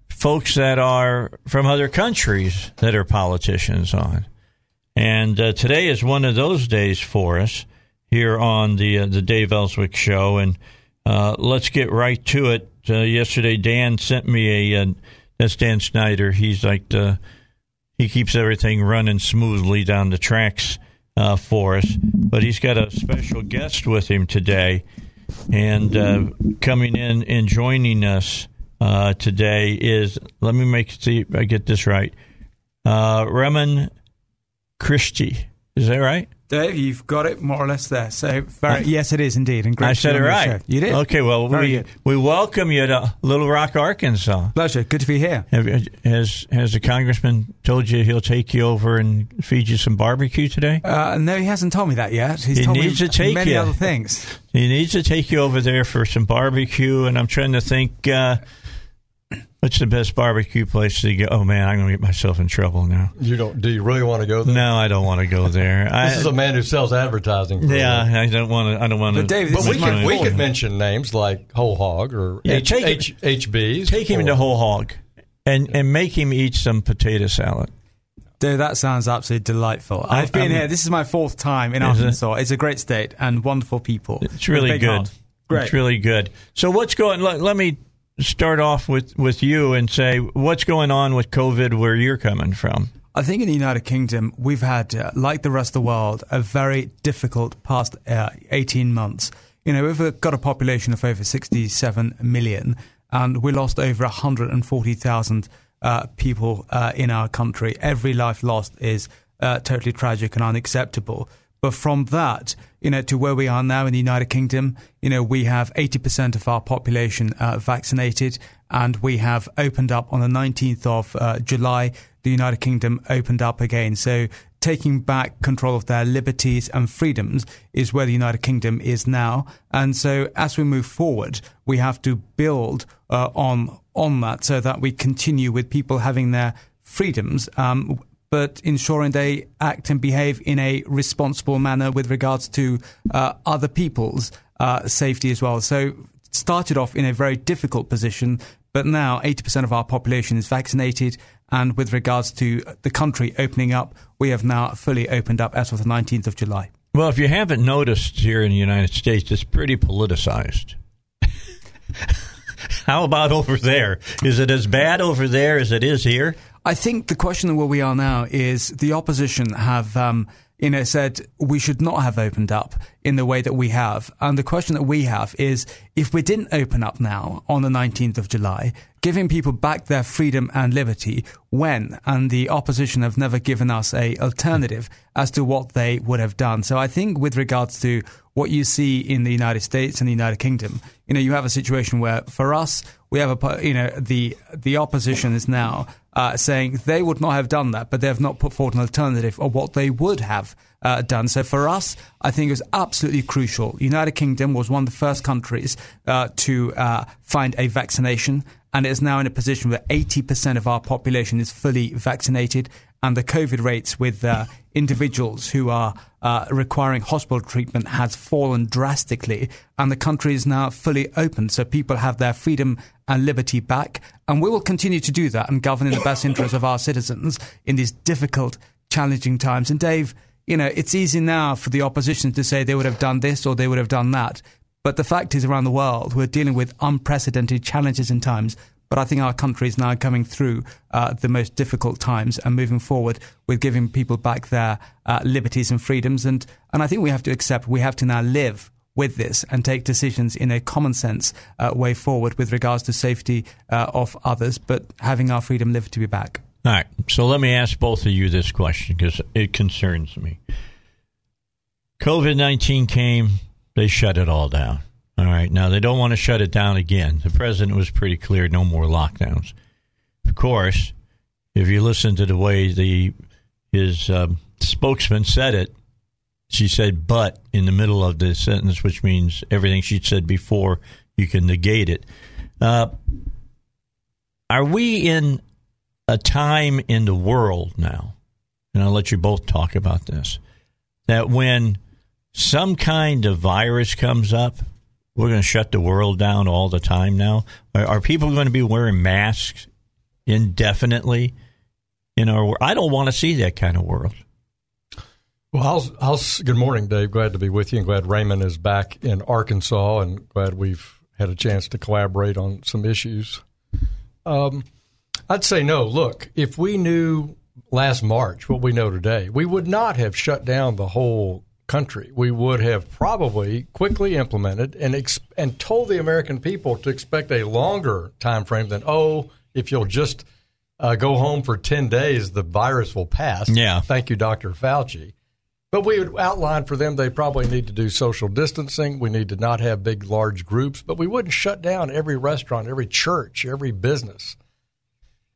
folks that are from other countries that are politicians on. And uh, today is one of those days for us here on the uh, the Dave Elswick show and uh, let's get right to it uh, yesterday, Dan sent me a. Uh, that's Dan Snyder. He's like the. He keeps everything running smoothly down the tracks uh, for us. But he's got a special guest with him today, and uh, coming in and joining us uh, today is. Let me make see I get this right. Uh, Rehman Christie. Is that right? Dave, you've got it more or less there. So, very, yes, it is indeed. And great I said it right. You did. Okay, well, very we good. we welcome you to Little Rock, Arkansas. Pleasure. Good to be here. Have, has has the congressman told you he'll take you over and feed you some barbecue today? Uh, no, he hasn't told me that yet. He's he told needs me to take many you. other things. He needs to take you over there for some barbecue, and I'm trying to think. Uh, What's the best barbecue place to go? Oh man, I'm going to get myself in trouble now. You don't? Do you really want to go there? No, I don't want to go there. I, This is a man who sells advertising. For yeah, a. I don't want to. I don't want to. But Dave, But we is could we could mention names like Whole Hog or Yeah, H, take it- H, HBs. take him or- to whole hog, and and make him eat some potato salad. Dude, that sounds absolutely delightful. I've been I'm- here. This is my fourth time in Is it? Arkansas. It's a great state and wonderful people. It's really good. heart. Great. It's really good. So what's going? Let, let me start off with with you and say what's going on with COVID where you're coming from. I think in the United Kingdom, we've had, uh, like the rest of the world, a very difficult past uh, 18 months. You know, we've got a population of over 67 million, and we lost over 140,000 uh, people uh, in our country. Every life lost is uh, totally tragic and unacceptable. But from that, you know, to where we are now in the United Kingdom, you know, we have 80% of our population uh, vaccinated, and we have opened up on the 19th of uh, July. The United Kingdom opened up again. So taking back control of their liberties and freedoms is where the United Kingdom is now. And so as we move forward, we have to build uh, on on that so that we continue with people having their freedoms. Um, but ensuring they act and behave in a responsible manner with regards to uh, other people's uh, safety as well. So started off in a very difficult position, but now 80% of our population is vaccinated. And with regards to the country opening up, we have now fully opened up as of the 19th of July. Well, if you haven't noticed here in the United States, it's pretty politicized. How about over there? Is it as bad over there as it is here? I think the question of where we are now is the opposition have, um, you know, said we should not have opened up in the way that we have. And the question that we have is if we didn't open up now on the 19th of July, giving people back their freedom and liberty, when? And the opposition have never given us a alternative as to what they would have done. So I think with regards to what you see in the United States and the United Kingdom, you know, you have a situation where for us, we have a, you know, the, the opposition is now uh, saying they would not have done that, but they have not put forward an alternative of what they would have uh, done. So for us, I think it was absolutely crucial. United Kingdom was one of the first countries uh, to uh, find a vaccination, and it is now in a position where 80% of our population is fully vaccinated, and the COVID rates with uh, individuals who are uh, requiring hospital treatment has fallen drastically, and the country is now fully open. So people have their freedom and liberty back, and we will continue to do that and govern in the best interest of our citizens in these difficult, challenging times. And Dave, you know, it's easy now for the opposition to say they would have done this or they would have done that. But the fact is, around the world, we're dealing with unprecedented challenges and times. But I think our country is now coming through uh, the most difficult times and moving forward with giving people back their uh, liberties and freedoms. And, and I think we have to accept we have to now live with this and take decisions in a common sense uh, way forward with regards to safety uh, of others, but having our freedom liberty be back. All right. So let me ask both of you this question because it concerns me. COVID 19 came, they shut it all down. All right. Now, they don't want to shut it down again. The president was pretty clear no more lockdowns. Of course, if you listen to the way the his um, spokesman said it, she said but in the middle of the sentence, which means everything she'd said before, you can negate it. Uh, are we in a time in the world now, and I'll let you both talk about this, that when some kind of virus comes up, we're going to shut the world down all the time now? Are, are people going to be wearing masks indefinitely in our world? I don't want to see that kind of world. Well, I'll, I'll, good morning, Dave. Glad to be with you, and glad Raymond is back in Arkansas, and glad we've had a chance to collaborate on some issues. Um, I'd say no. Look, if we knew last March what we know today, we would not have shut down the whole country. We would have probably quickly implemented and ex- and told the American people to expect a longer time frame than oh, if you'll just uh, go home for ten days, the virus will pass. Yeah. Thank you, Dr. Fauci. But we would outline for them they probably need to do social distancing. We need to not have big, large groups, but we wouldn't shut down every restaurant, every church, every business.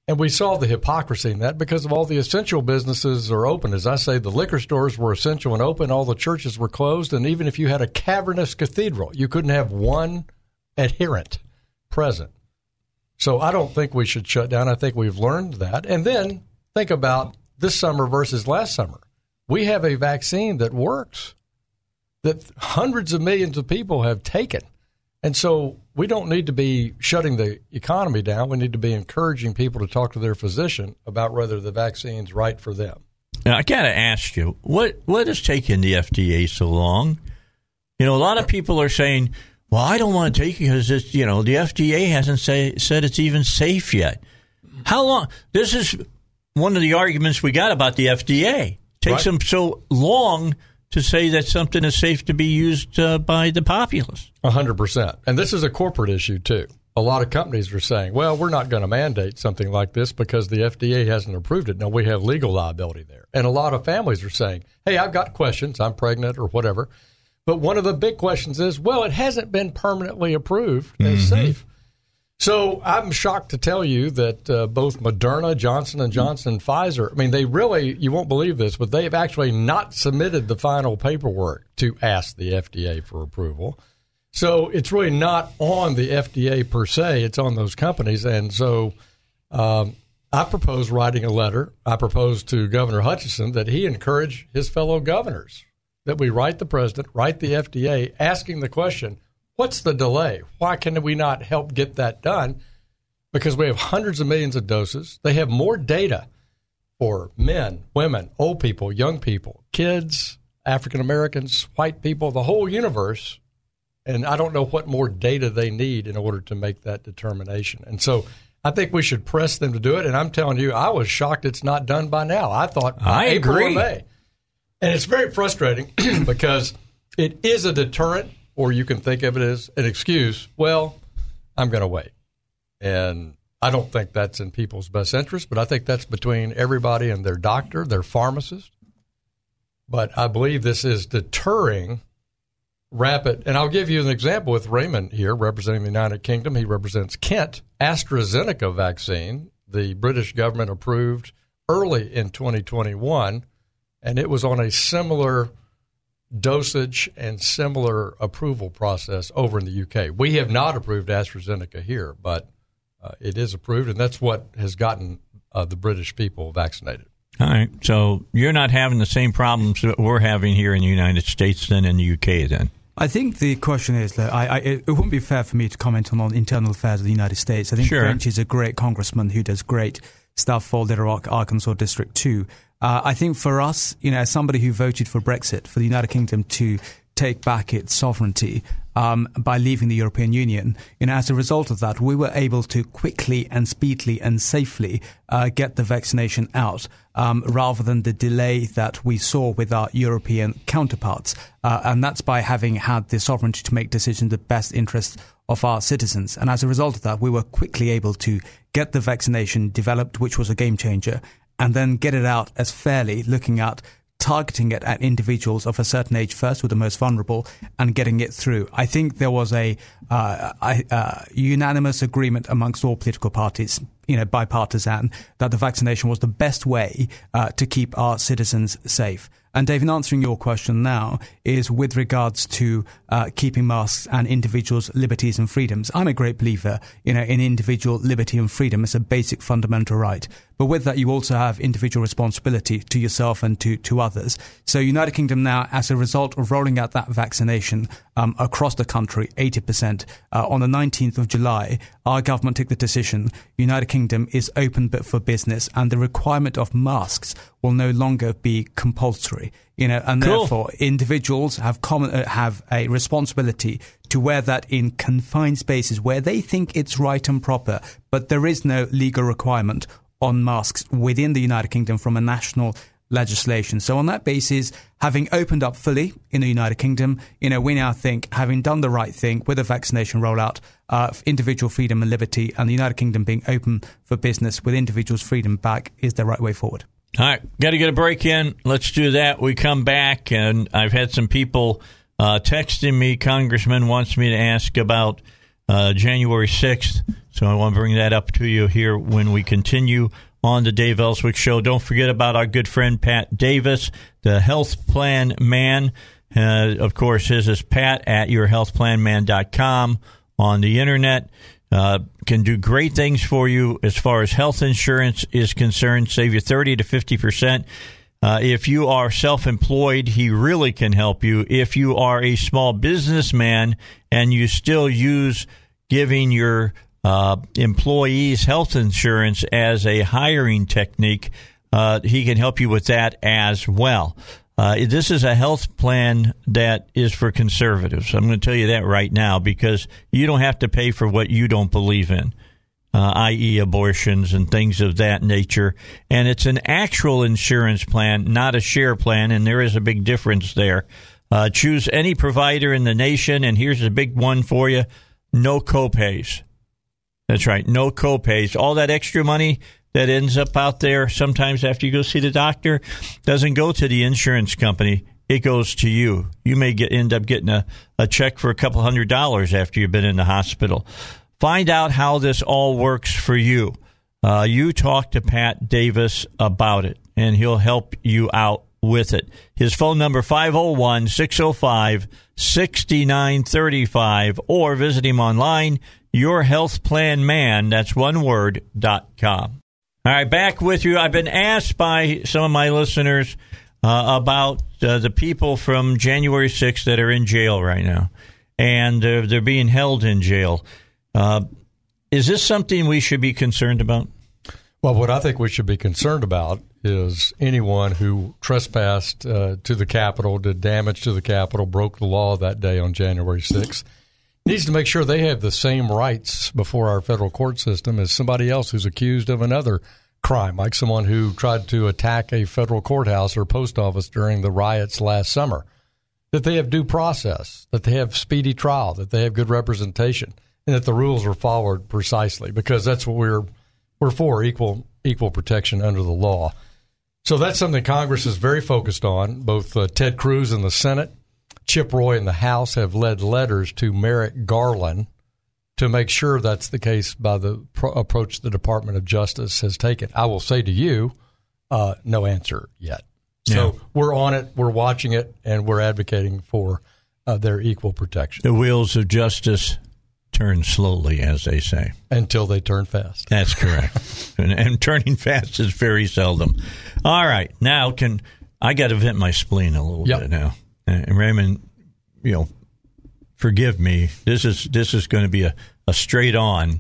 And we saw the hypocrisy in that because of all the essential businesses are open. As I say, the liquor stores were essential and open, all the churches were closed, and even if you had a cavernous cathedral, you couldn't have one adherent present. So I don't think we should shut down. I think we've learned that. And then think about this summer versus last summer. We have a vaccine that works, that hundreds of millions of people have taken. And so we don't need to be shutting the economy down. We need to be encouraging people to talk to their physician about whether the vaccine's right for them. Now, I got to ask you, what what is taking the FDA so long? You know, a lot of people are saying, "Well, I don't want to take it because it's you know the FDA hasn't say, said it's even safe yet." How long? This is one of the arguments we got about the FDA. takes right. them so long to say that something is safe to be used uh, by the populace. A hundred percent, and this is a corporate issue too. A lot of companies are saying, "Well, we're not going to mandate something like this because the FDA hasn't approved it." Now we have legal liability there, and a lot of families are saying, "Hey, I've got questions. I'm pregnant or whatever." But one of the big questions is, well, it hasn't been permanently approved as mm-hmm. safe. So I'm shocked to tell you that uh, both Moderna, Johnson and Johnson, and Pfizer. I mean, they really you won't believe this, but they have actually not submitted the final paperwork to ask the FDA for approval. So it's really not on the FDA per se; it's on those companies. And so um, I propose writing a letter. I propose to Governor Hutchinson that he encourage his fellow governors that we write the president, write the FDA, asking the question What's the delay? Why can we not help get that done? Because we have hundreds of millions of doses. They have more data for men, women, old people, young people, kids, African Americans, white people, the whole universe. And I don't know what more data they need in order to make that determination. And so I think we should press them to do it. And I'm telling you, I was shocked it's not done by now. I thought I April agree. or May. And it's very frustrating because it is a deterrent or you can think of it as an excuse. Well, I'm going to wait. And I don't think that's in people's best interest, but I think that's between everybody and their doctor, their pharmacist. But I believe this is deterring rapid. And I'll give you an example with Raymond here, representing the United Kingdom. He represents Kent AstraZeneca vaccine. The British government approved early in 2021, and it was on a similar dosage and similar approval process over in the UK. We have not approved AstraZeneca here, but uh, it is approved, and that's what has gotten uh, the British people vaccinated. All right. So you're not having the same problems that we're having here in the United States than in the UK, then? I think the question is that I, I, it wouldn't be fair for me to comment on, on internal affairs of the United States. I think sure. French is a great congressman who does great stuff for Little Rock, Arkansas District 2. Uh, I think for us, you know, as somebody who voted for Brexit, for the United Kingdom to take back its sovereignty um, by leaving the European Union, you know, as a result of that, we were able to quickly and speedily and safely uh, get the vaccination out, um, rather than the delay that we saw with our European counterparts, uh, and that's by having had the sovereignty to make decisions in the best interest of our citizens. And as a result of that, we were quickly able to get the vaccination developed, which was a game changer, and then get it out as fairly, looking at targeting it at individuals of a certain age first, who are the most vulnerable, and getting it through. I think there was a, uh, uh, unanimous agreement amongst all political parties, you know, bipartisan, that the vaccination was the best way uh, to keep our citizens safe. And Dave, in answering your question now, is with regards to uh, keeping masks and individuals' liberties and freedoms. I'm a great believer, you know, in individual liberty and freedom. as a basic fundamental right. But with that, you also have individual responsibility to yourself and to, to others. So United Kingdom now, as a result of rolling out that vaccination um, across the country, 80%, uh, on the 19th of July, our government took the decision United Kingdom is open but for business and the requirement of masks will no longer be compulsory. You know, and cool. therefore individuals have common, uh, have a responsibility to wear that in confined spaces where they think it's right and proper, but there is no legal requirement on masks within the United Kingdom from a national legislation. So on that basis, having opened up fully in the United Kingdom, you know, we now think having done the right thing with a vaccination rollout, uh, individual freedom and liberty, and the United Kingdom being open for business with individuals' freedom back is the right way forward. All right, got to get a break in. Let's do that. We come back, and I've had some people uh, texting me. Congressman wants me to ask about uh, January 6th. So I want to bring that up to you here when we continue on the Dave Elswick Show. Don't forget about our good friend Pat Davis, the health plan man. Uh, of course, his is pat at yourhealthplanman.com on the internet. uh, can do great things for you as far as health insurance is concerned, save you 30 to 50%. Uh, if you are self employed, he really can help you. If you are a small businessman and you still use giving your uh, employees health insurance as a hiring technique, uh, he can help you with that as well. Uh, this is a health plan that is for conservatives. I'm going to tell you that right now because you don't have to pay for what you don't believe in, uh, i.e., abortions and things of that nature. And it's an actual insurance plan, not a share plan, and there is a big difference there. Uh, choose any provider in the nation, and here's a big one for you no copays. That's right, no copays. All that extra money that ends up out there sometimes after you go see the doctor doesn't go to the insurance company. It goes to you. You may get end up getting a, a check for a couple hundred dollars after you've been in the hospital. Find out how this all works for you. Uh, you talk to Pat Davis about it, and he'll help you out with it. His phone number 501 605 6935 or visit him online yourhealthplanman that's one word dot com. All right, back with you. I've been asked by some of my listeners uh, about uh, the people from January 6th that are in jail right now, and uh, they're being held in jail. Uh, is this something we should be concerned about? Well, what I think we should be concerned about is anyone who trespassed uh, to the Capitol, did damage to the Capitol, broke the law that day on January 6th needs to make sure they have the same rights before our federal court system as somebody else who's accused of another crime, like someone who tried to attack a federal courthouse or post office during the riots last summer. That they have due process, that they have speedy trial, that they have good representation, and that the rules are followed precisely because that's what we're we're for equal equal protection under the law. So that's something Congress is very focused on. Both uh, Ted Cruz in the Senate Chip Roy in the House have led letters to Merrick Garland to make sure that's the case by the pro- approach the Department of Justice has taken. I will say to you, uh, no answer yet. So yeah. we're on it, we're watching it, and we're advocating for uh, their equal protection. The wheels of justice turn slowly, as they say, until they turn fast. That's correct, and, and, turning fast is very seldom. All right, now can I got to vent my spleen a little yep. bit now? And Raymond, you know, forgive me. This is this is going to be a, a straight on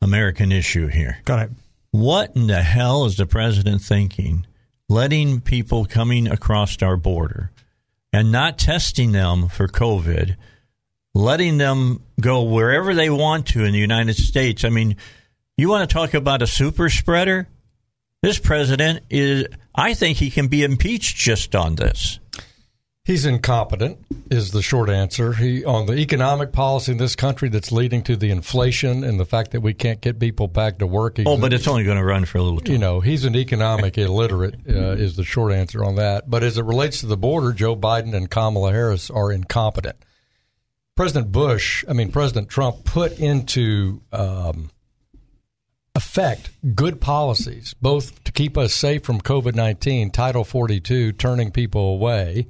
American issue here. Got it. What in the hell is the president thinking? Letting people coming across our border and not testing them for COVID, letting them go wherever they want to in the United States. I mean, you want to talk about a super spreader? This president is, I think he can be impeached just on this. He's incompetent, is the short answer. He on the economic policy in this country that's leading to the inflation and the fact that we can't get people back to work. oh, but it's only going to run for a little time. You know, he's an economic illiterate, uh, is the short answer on that. But as it relates to the border, Joe Biden and Kamala Harris are incompetent. President Bush, I mean President Trump, put into um, effect good policies, both to keep us safe from COVID nineteen, Title forty two, turning people away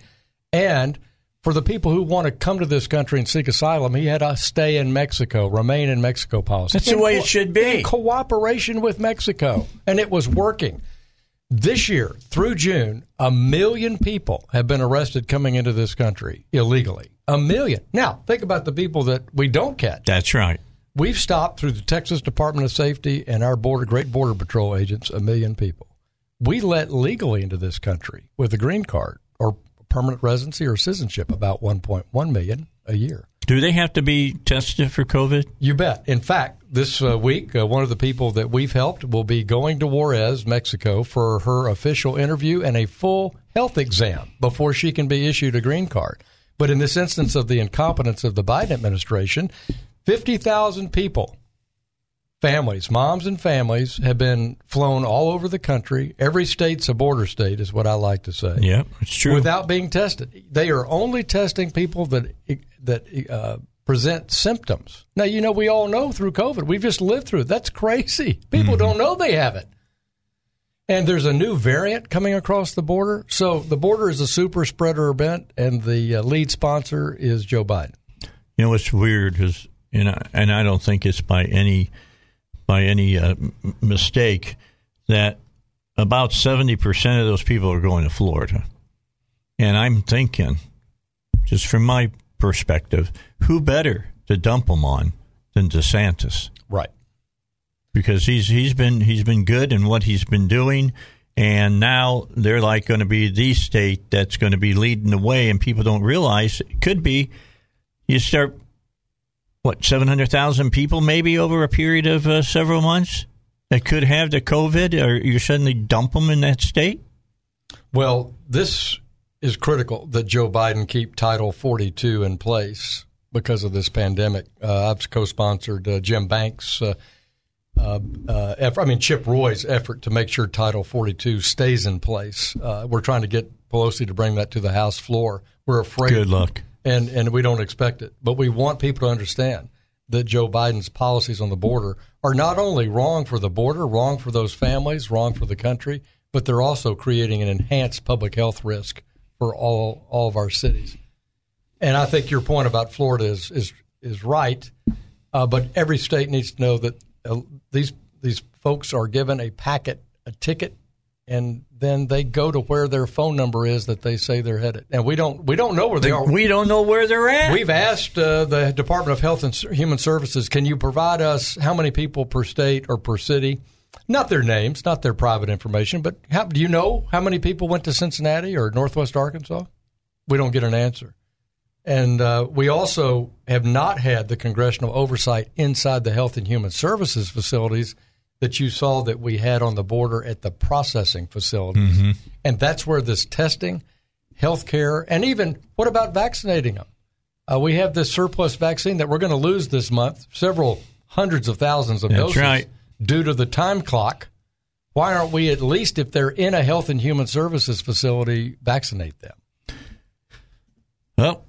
and for the people who want to come to this country and seek asylum, he had a stay in Mexico, remain in Mexico policy. That's in the way co- it should be. In cooperation with Mexico. And it was working. This year, through June, a million people have been arrested coming into this country illegally. A million. Now, think about the people that we don't catch. That's right. We've stopped through the Texas Department of Safety and our border, Great Border Patrol agents, a million people. We let legally into this country with a green card or permanent residency or citizenship, about 1.1 million a year. Do they have to be tested for COVID? You bet. In fact, this uh, week, uh, one of the people that we've helped will be going to Juarez, Mexico, for her official interview and a full health exam before she can be issued a green card. But in this instance of the incompetence of the Biden administration, 50,000 people families, moms and families, have been flown all over the country. Every state's a border state, is what I like to say. Yeah, it's true. Without being tested, they are only testing people that that uh, present symptoms. Now, you know, we all know through COVID, we've just lived through it. That's crazy. People mm-hmm. don't know they have it. And there's a new variant coming across the border. So the border is a super spreader event, and the uh, lead sponsor is Joe Biden. You know what's weird is and I, and I don't think it's by any by any uh, mistake that about seventy percent of those people are going to Florida, and I'm thinking, just from my perspective, who better to dump them on than DeSantis? Right. Because he's he's been he's been good in what he's been doing and now they're like going to be the state that's going to be leading the way and people don't realize it could be you start what 700,000 people maybe over a period of uh, several months that could have the covid or you suddenly dump them in that state well this is critical that Joe Biden keep Title 42 in place because of this pandemic. Uh, I've co-sponsored uh, Jim Banks' uh, uh, effort, I mean Chip Roy's effort to make sure Title 42 stays in place. Uh, we're trying to get Pelosi to bring that to the House floor. We're afraid. Good luck. And and we don't expect it, but we want people to understand that Joe Biden's policies on the border are not only wrong for the border, wrong for those families, wrong for the country, but they're also creating an enhanced public health risk for all all of our cities. And I think your point about Florida is is is right, uh, but every state needs to know that uh, these these folks are given a packet, a ticket, and then they go to where their phone number is that they say they're headed. And we don't we don't know where they are. We don't know where they're at. We've asked uh, the Department of Health and Human Services, can you provide us how many people per state or per city? Not their names, not their private information, but how, do you know how many people went to Cincinnati or Northwest Arkansas? We don't get an answer. And uh, we also have not had the congressional oversight inside the Health and Human Services facilities that you saw that we had on the border at the processing facilities. Mm-hmm. And that's where this testing, health care, and even what about vaccinating them? Uh, we have this surplus vaccine that we're going to lose this month, several hundreds of thousands of that's doses right. due to the time clock. Why aren't we at least, if they're in a Health and Human Services facility, vaccinate them? Well,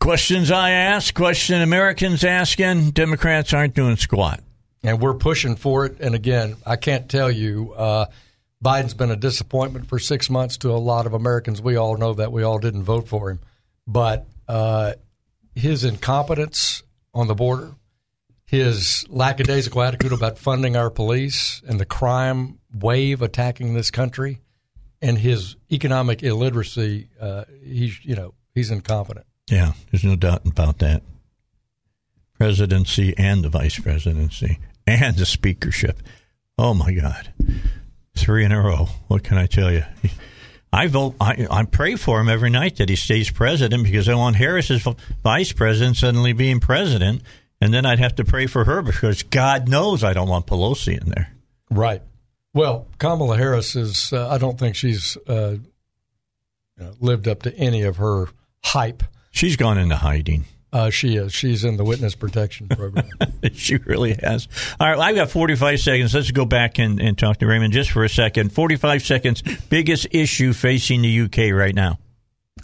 Questions I ask, question Americans asking, Democrats aren't doing squat. And we're pushing for it. And again, I can't tell you, uh, Biden's been a disappointment for six months to a lot of Americans. We all know that. We all didn't vote for him. But uh, his incompetence on the border, his lackadaisical attitude about funding our police and the crime wave attacking this country, and his economic illiteracy, uh, he's, you know, he's incompetent. Yeah, there's no doubt about that. Presidency and the vice presidency and the speakership. Oh my God, three in a row. What can I tell you? I vote. I, I pray for him every night that he stays president because I want Harris as vice president suddenly being president, and then I'd have to pray for her because God knows I don't want Pelosi in there. Right. Well, Kamala Harris is. Uh, I don't think she's uh, lived up to any of her hype She's gone into hiding. Uh, she is. She's in the witness protection program. she really has. All right, I've got 45 seconds. Let's go back and, and talk to Rehman just for a second. 45 seconds. Biggest issue facing the UK right now?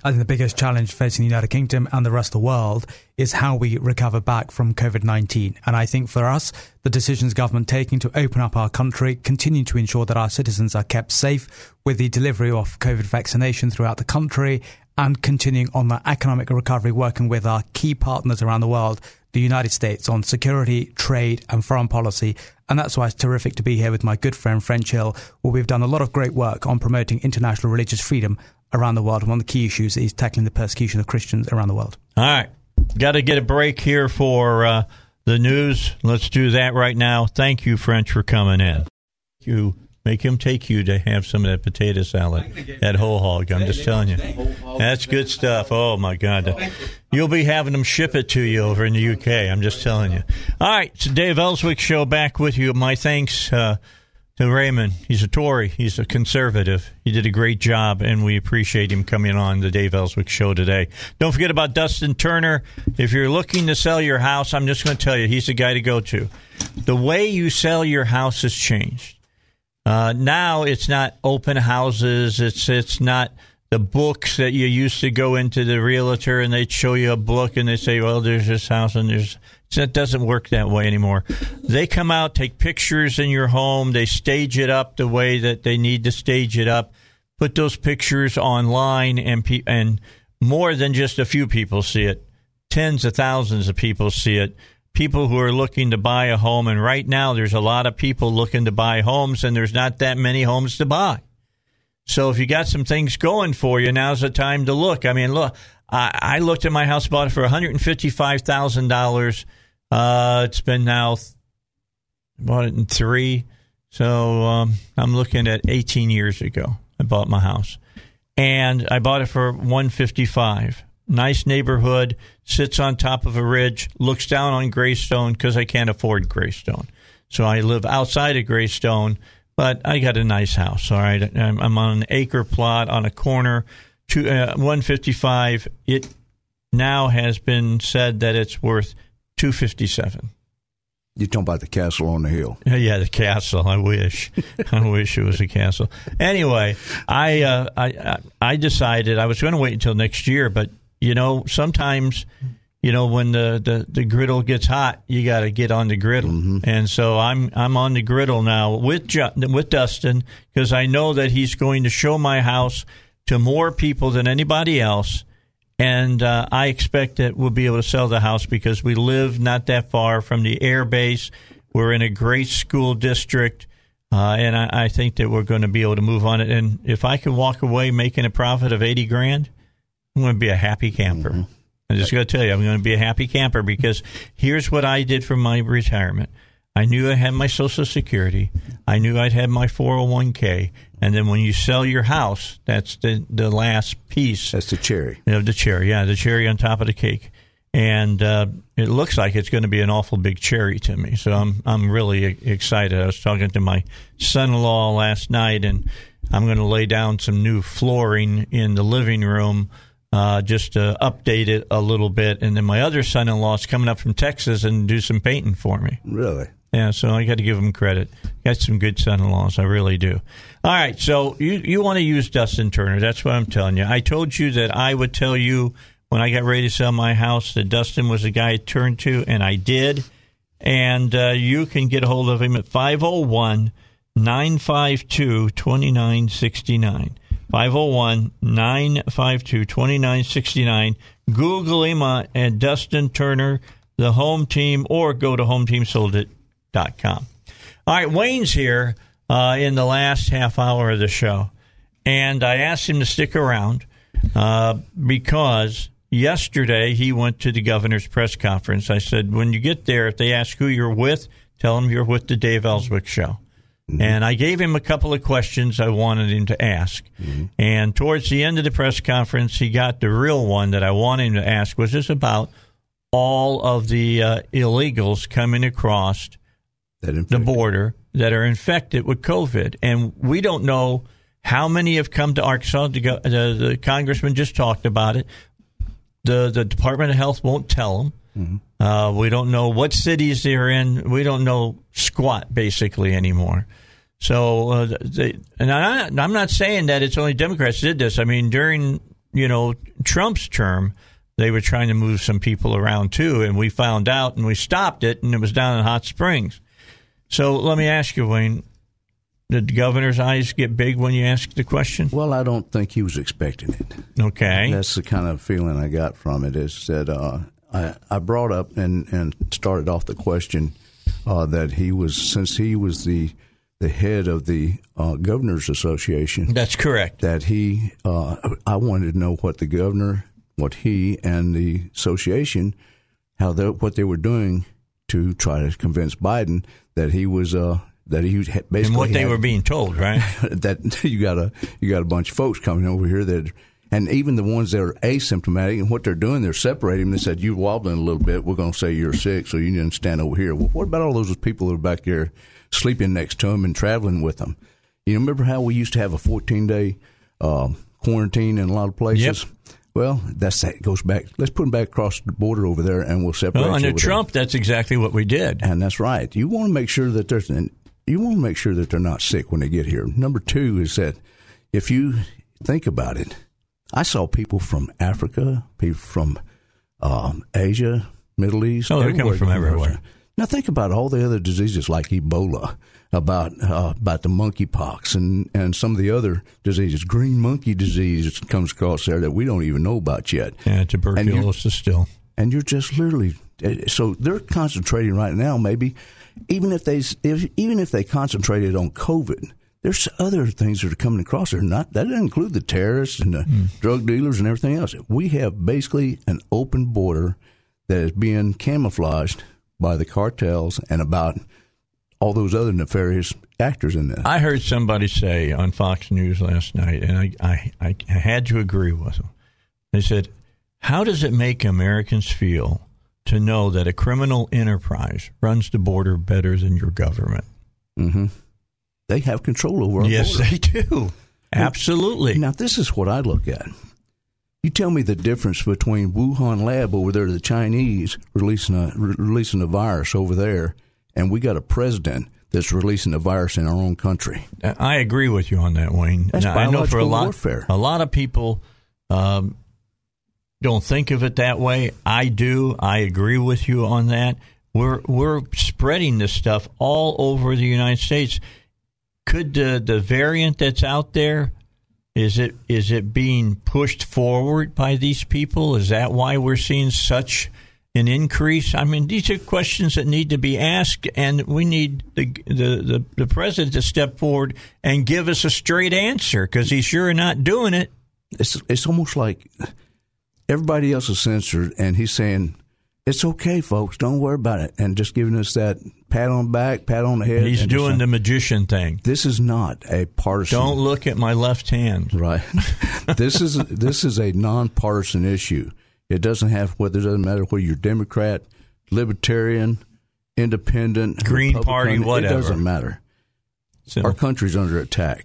I think the biggest challenge facing the United Kingdom and the rest of the world is how we recover back from COVID 19. And I think for us, the decisions government taking to open up our country, continue to ensure that our citizens are kept safe with the delivery of COVID vaccination throughout the country, and continuing on that economic recovery, working with our key partners around the world, the United States, on security, trade, and foreign policy. And that's why it's terrific to be here with my good friend French Hill, where we've done a lot of great work on promoting international religious freedom around the world. One of the key issues is tackling the persecution of Christians around the world. All right. Got to get a break here for uh, the news. Let's do that right now. Thank you, French, for coming in. Thank you Make him take you to have some of that potato salad, that whole hog. I'm just telling you, that's good stuff. Oh my God, you'll be having them ship it to you over in the UK. I'm just telling you. All right, it's Dave Elswick show back with you. My thanks uh, to Rehman. He's a Tory. He's a conservative. He did a great job, and we appreciate him coming on the Dave Elswick show today. Don't forget about Dustin Turner. If you're looking to sell your house, I'm just going to tell you, he's the guy to go to. The way you sell your house has changed. Uh, now it's not open houses. It's it's not the books that you used to go into the realtor and they'd show you a book and they say, well, there's this house and there's it doesn't work that way anymore. They come out, take pictures in your home, they stage it up the way that they need to stage it up, put those pictures online, and pe- and more than just a few people see it, tens of thousands of people see it people who are looking to buy a home. And right now, there's a lot of people looking to buy homes, and there's not that many homes to buy. So if you got some things going for you, now's the time to look. I mean, look, I, I looked at my house, bought it for one hundred and fifty-five thousand uh, dollars. It's been now bought it in three, so um, I'm looking at eighteen years ago. I bought my house, and I bought it for one fifty-five. Nice neighborhood, sits on top of a ridge, looks down on Greystone because I can't afford Greystone. So I live outside of Greystone, but I got a nice house. All right, I'm, I'm on an acre plot on a corner to uh, 155. It now has been said that it's worth 257. You're talking about the castle on the hill. Yeah, the castle. I wish, I wish it was a castle. Anyway, I uh, I I decided I was going to wait until next year, but you know sometimes you know when the, the, the griddle gets hot, you got to get on the griddle, mm-hmm. and so I'm I'm on the griddle now with with Dustin because I know that he's going to show my house to more people than anybody else. And uh, I expect that we'll be able to sell the house because we live not that far from the air base. We're in a great school district. Uh, and I, I, think that we're going to be able to move on it. And if I can walk away making a profit of 80 grand, I'm going to be a happy camper. Mm-hmm. I'm just going to tell you, I'm going to be a happy camper because here's what I did for my retirement. I knew I had my Social Security. I knew I'd had my 401k. And then when you sell your house, that's the, the last piece. That's the cherry. You know, the cherry, yeah, the cherry on top of the cake. And uh, it looks like it's going to be an awful big cherry to me. So I'm I'm really excited. I was talking to my son-in-law last night, and I'm going to lay down some new flooring in the living room uh, just to update it a little bit. And then my other son-in-law is coming up from Texas and do some painting for me. Really? Yeah, so I got to give him credit. Got some good son-in-laws, I really do. All right, so you you want to use Dustin Turner? That's what I'm telling you. I told you that I would tell you when I got ready to sell my house that Dustin was the guy to turn to, and I did. And uh, you can get a hold of him at 501 952 2969. 501 952 2969. Google him at Dustin Turner, the home team, or go to hometeamsoldit.com com. All right, Wayne's here uh, in the last half hour of the show, and I asked him to stick around uh, because yesterday he went to the governor's press conference. I said, when you get there, if they ask who you're with, tell them you're with the Dave Elswick Show. Mm-hmm. And I gave him a couple of questions I wanted him to ask. Mm-hmm. And towards the end of the press conference, he got the real one that I wanted him to ask, was this about all of the uh, illegals coming across the border that are infected with COVID, and we don't know how many have come to Arkansas. The, the, the congressman just talked about it. The the Department of Health won't tell them. Mm-hmm. Uh, we don't know what cities they're in. We don't know squat basically anymore. So, uh, they, and I, I'm not saying that it's only Democrats did this. I mean, during you know Trump's term, they were trying to move some people around too, and we found out and we stopped it, and it was down in Hot Springs. So let me ask you, Wayne. Did the governor's eyes get big when you asked the question? Well, I don't think he was expecting it. Okay, that's the kind of feeling I got from it. Is that uh, I I brought up and and started off the question uh, that he was since he was the the head of the uh, governors association. That's correct. That he uh, I wanted to know what the governor, what he and the association, how they, what they were doing to try to convince Biden that he was uh, that he was basically and what they had, were being told, right? that you got a you got a bunch of folks coming over here that, and even the ones that are asymptomatic and what they're doing, they're separating. They said You're wobbling a little bit. We're going to say you're sick, so you need to stand over here. Well, what about all those people that are back there sleeping next to them and traveling with them? You remember how we used to have a 14 day um, quarantine in a lot of places? Yep. Well, that's that goes back. Let's put them back across the border over there, and we'll separate. Well, under Trump, there. that's exactly what we did, and that's right. You want to make sure that there's an, you want to make sure that they're not sick when they get here. Number two is that if you think about it, I saw people from Africa, people from um, Asia, Middle East. Oh, they're coming from everywhere. Now think about all the other diseases like Ebola about uh, about the monkeypox and, and some of the other diseases. Green monkey disease comes across there that we don't even know about yet. Yeah, tuberculosis and still. And you're just literally Uh, So they're concentrating right now. Maybe even if they if, even if they concentrated on COVID, there's other things that are coming across there. Not that doesn't include the terrorists and the drug dealers and everything else. We have basically an open border that is being camouflaged by the cartels and about all those other nefarious actors in this. I heard somebody say on Fox News last night, and I, I, I had to agree with them. They said, How does it make Americans feel to know that a criminal enterprise runs the border better than your government? hmm They have control over our yes, border. they do. Absolutely. Now, this is what I look at. You tell me the difference between Wuhan lab over there, the Chinese releasing a re- releasing a virus over there, and we got a president that's releasing a virus in our own country. I agree with you on that, Wayne. That's Now, I know for a lot, warfare. a lot of people um, don't think of it that way. I do. I agree with you on that. We're we're spreading this stuff all over the United States. Could the the variant that's out there is it is it being pushed forward by these people? Is that why we're seeing such an increase? I mean, these are questions that need to be asked, and we need the the the, the president to step forward and give us a straight answer because he's sure not doing it. It's it's almost like everybody else is censored, and he's saying it's okay, folks, don't worry about it, and just giving us that pat on the back, pat on the head. He's doing the magician thing. This is not a partisan. Don't look at my left hand. Right. this is this is a nonpartisan issue. It doesn't have whether it doesn't matter whether you're Democrat, Libertarian, Independent, Green Party, whatever. It doesn't matter. So, Our country's under attack,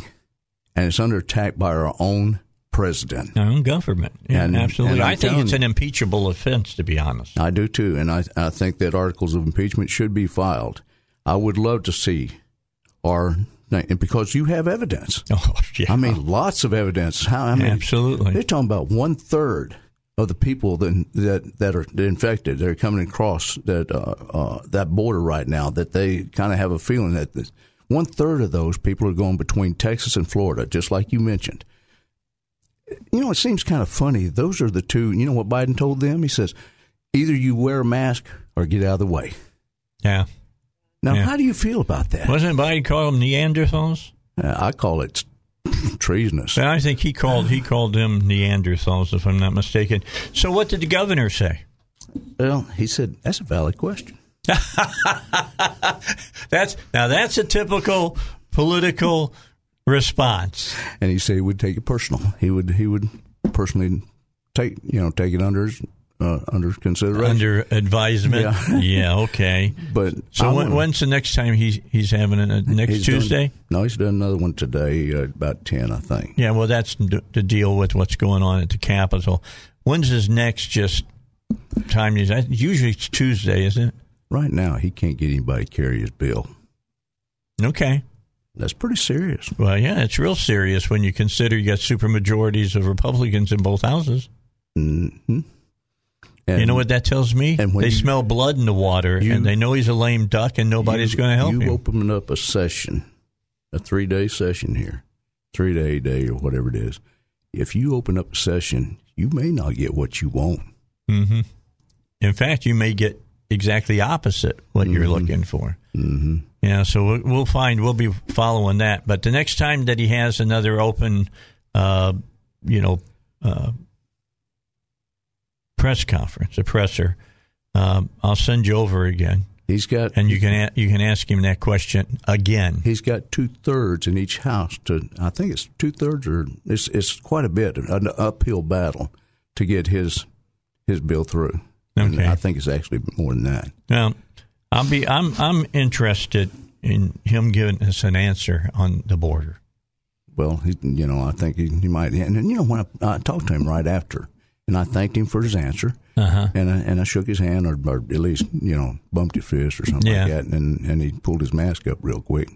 and it's under attack by our own president. our own government. Yeah, And- absolutely. and I'm think it's an impeachable offense, to be honest. I do too, and I I think that articles of impeachment should be filed. I would love to see our and because you have evidence. Oh, yeah. I mean, lots of evidence. How I mean, Absolutely. They're talking about one third of the people that that that are infected. They're coming across that uh, uh, that border right now. That they kind of have a feeling that one third of those people are going between Texas and Florida, just like you mentioned. You know, it seems kind of funny. Those are the two. You know what Biden told them? He says, either you wear a mask or get out of the way. yeah. Now, Yeah. how do you feel about that? Wasn't Biden call them Neanderthals? Uh, I call it treasonous. I think he called he called them Neanderthals, if I'm not mistaken. So, what did the governor say? Well, he said that's a valid question. That's now that's a typical political response. and he said he would take it personal. He would he would personally take you know take it under his, uh, under consideration. Under advisement, Yeah. yeah, okay. but So when, when's the next time he's he's having it? Next he's done- Tuesday? no, he's done another one today, uh, about ten, I think. Yeah, well, that's d- to deal with what's going on at the Capitol. When's his next just time? Is that usually it's Tuesday, isn't it? Right now, he can't get anybody to carry his bill. Okay. That's pretty serious. Well, yeah, it's real serious when you consider you got supermajorities of Republicans in both houses. hmm And, you know what that tells me? and when they you- smell blood in the water, You- and they know he's a lame duck, and nobody's going to help you him. open up a session, a three day session here, three day day or whatever it is. If you open up a session, you may not get what you want. hmm In fact, you may get exactly opposite what you're looking for. hmm Yeah, so we'll, we'll find. We'll be following that. But the next time that he has another open, uh, you know, uh, press conference, a presser, um, I'll send you over again, He's got and you can a- you can ask him that question again. He's got two thirds in each house to. I think it's two thirds, or it's it's quite a bit an uphill battle to get his his bill through. And Okay. I think it's actually more than that. Now, I'll be. I'm I'm interested in him giving us an answer on the border. Well, he, you know, I think he, he might. And, and you know, when I, I talked to him right after, and I thanked him for his answer, Uh-huh. and I, and I shook his hand, or, or at least you know, bumped his fist or something Yeah. like that, and and he pulled his mask up real quick.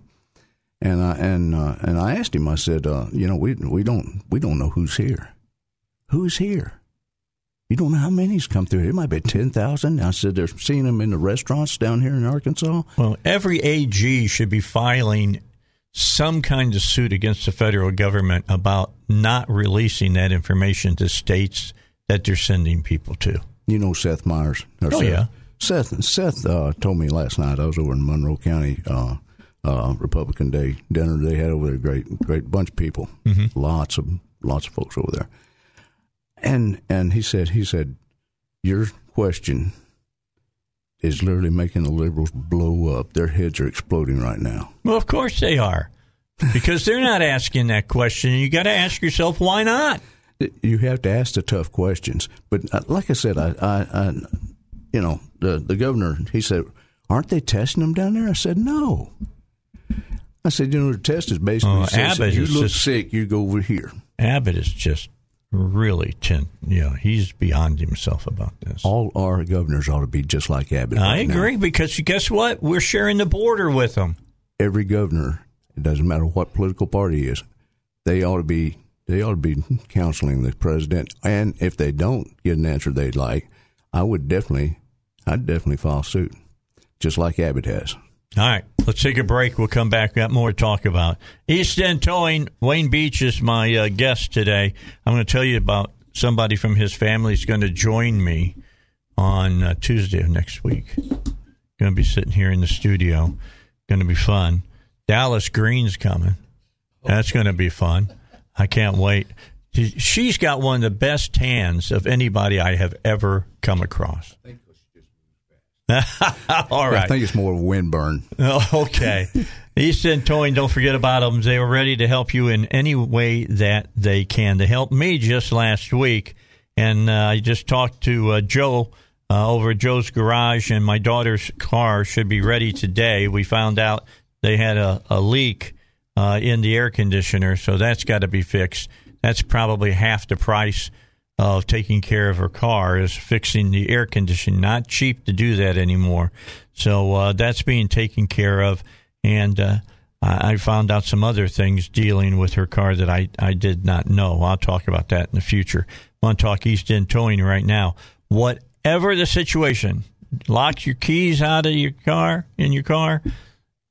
And I and uh, and I asked him. I said, uh, you know, we we don't we don't know who's here. Who's here? You don't know how many's come through. It might be ten thousand. I said they're seeing them in the restaurants down here in Arkansas. Well, every AG should be filing some kind of suit against the federal government about not releasing that information to states that they're sending people to. You know Seth Myers. Oh, Seth, yeah. Seth Seth uh, told me last night. I was over in Monroe County uh, uh, Republican Day dinner they had over there. Great great bunch of people. Mm-hmm. Lots of lots of folks over there. And and he said he said your question is literally making the liberals blow up. Their heads are exploding right now. Well, of course they are, because they're not asking that question. You got to ask yourself why not. You have to ask the tough questions. But uh, like I said, I, I, I you know, the the governor he said, "Aren't they testing them down there?" I said, "No." I said, "You know, the test is basically Oh, says if you look just- sick, you go over here." Abbott is just really tin. Yeah, he's beyond himself about this. All our governors ought to be just like Abbott. I right now. agree because guess what? We're sharing the border with them. Every governor, it doesn't matter what political party is, they ought to be they ought to be counseling the president. And if they don't get an answer they'd like, I would definitely, I'd definitely file suit, just like Abbott has. All right, let's take a break. We'll come back. We got more to talk about. East End Towing. Wayne Beach is my uh, guest today. I'm going to tell you about somebody from his family is going to join me on uh, Tuesday of next week. Going to be sitting here in the studio. Going to be fun. Dallas Green's coming. That's going to be fun. I can't wait. She's got one of the best tans of anybody I have ever come across. All I think it's more of a wind burn. Okay. East End Towing, don't forget about them. They are ready to help you in any way that they can. They helped me just last week, and uh, I just talked to uh, Joe uh, over at Joe's Garage, and my daughter's car should be ready today. We found out they had a, a leak uh, in the air conditioner, so that's got to be fixed. That's probably half the price of taking care of her car is fixing the air conditioning. Not cheap to do that anymore. So uh, that's being taken care of. And uh, I found out some other things dealing with her car that I, I did not know. I'll talk about that in the future. Talk East End Towing right now. Whatever the situation, lock your keys out of your car, in your car,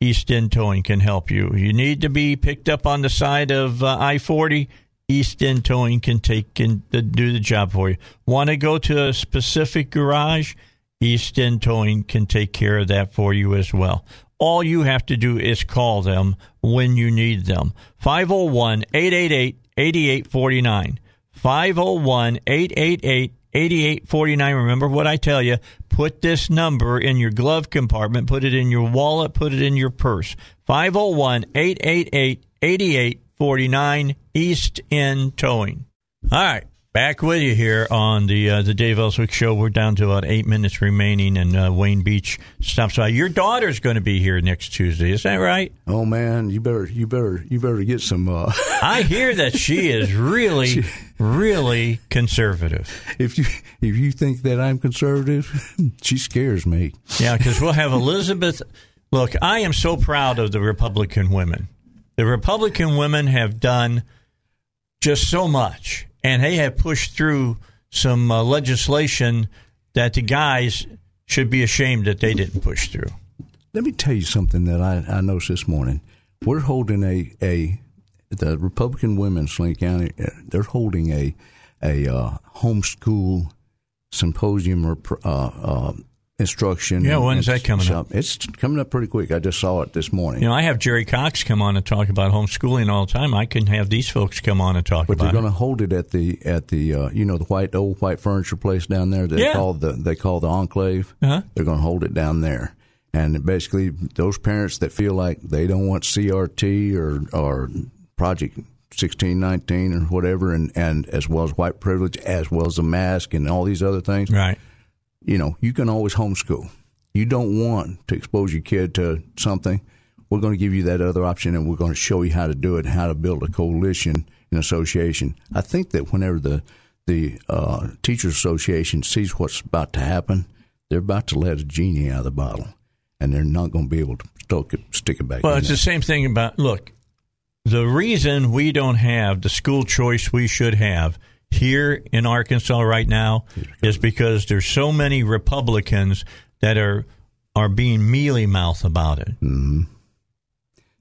East End Towing can help you. You need to be picked up on the side of uh, I 40. East End Towing can take uh, do the job for you. Want to go to a specific garage? East End Towing can take care of that for you as well. All you have to do is call them when you need them. 501 888 8849. 501 888 8849. Remember what I tell you. Put this number in your glove compartment, put it in your wallet, put it in your purse. 501 888 8849 East End Towing. All right. Back with you here on the uh, the Dave Elswick Show. We're down to about eight minutes remaining, and uh, Wayne Beach stops by. Your daughter's going to be here next Tuesday. Is that right? Oh man, you better you better you better get some. Uh, I hear that she is really, really conservative. if you if you think that I'm conservative, she scares me. Yeah, because we'll have Elizabeth. Look, I am so proud of the Republican women. The Republican women have done just so much, and they have pushed through some uh, legislation that the guys should be ashamed that they didn't push through. Let me tell you something that I, I noticed this morning. We're holding a, a the Republican women's Saline County, uh, they're holding a a uh, homeschool symposium or uh, uh, instruction. Yeah, when's that coming up? It's coming up pretty quick. I just saw it this morning. You know, I have Jerry Cox come on and talk about homeschooling all the time. I can have these folks come on and talk But they're going to hold it at the at the uh, you know the white old white furniture place down there. They Yeah. call the they call the enclave. Uh-huh. They're going to hold it down there, and basically those parents that feel like they don't want CRT or or Project sixteen nineteen or whatever, and and as well as white privilege, as well as the mask and all these other things. Right. You know, you can always homeschool. You don't want to expose your kid to something. We're going to give you that other option, and we're going to show you how to do it, how to build a coalition and association. I think that whenever the the uh, teachers association sees what's about to happen, they're about to let a genie out of the bottle, and they're not going to be able to stick it, stick it back. Well, it's the same thing about look. The reason we don't have the school choice we should have here in Arkansas right now is because there's so many Republicans that are are being mealy mouth about it. Mm-hmm.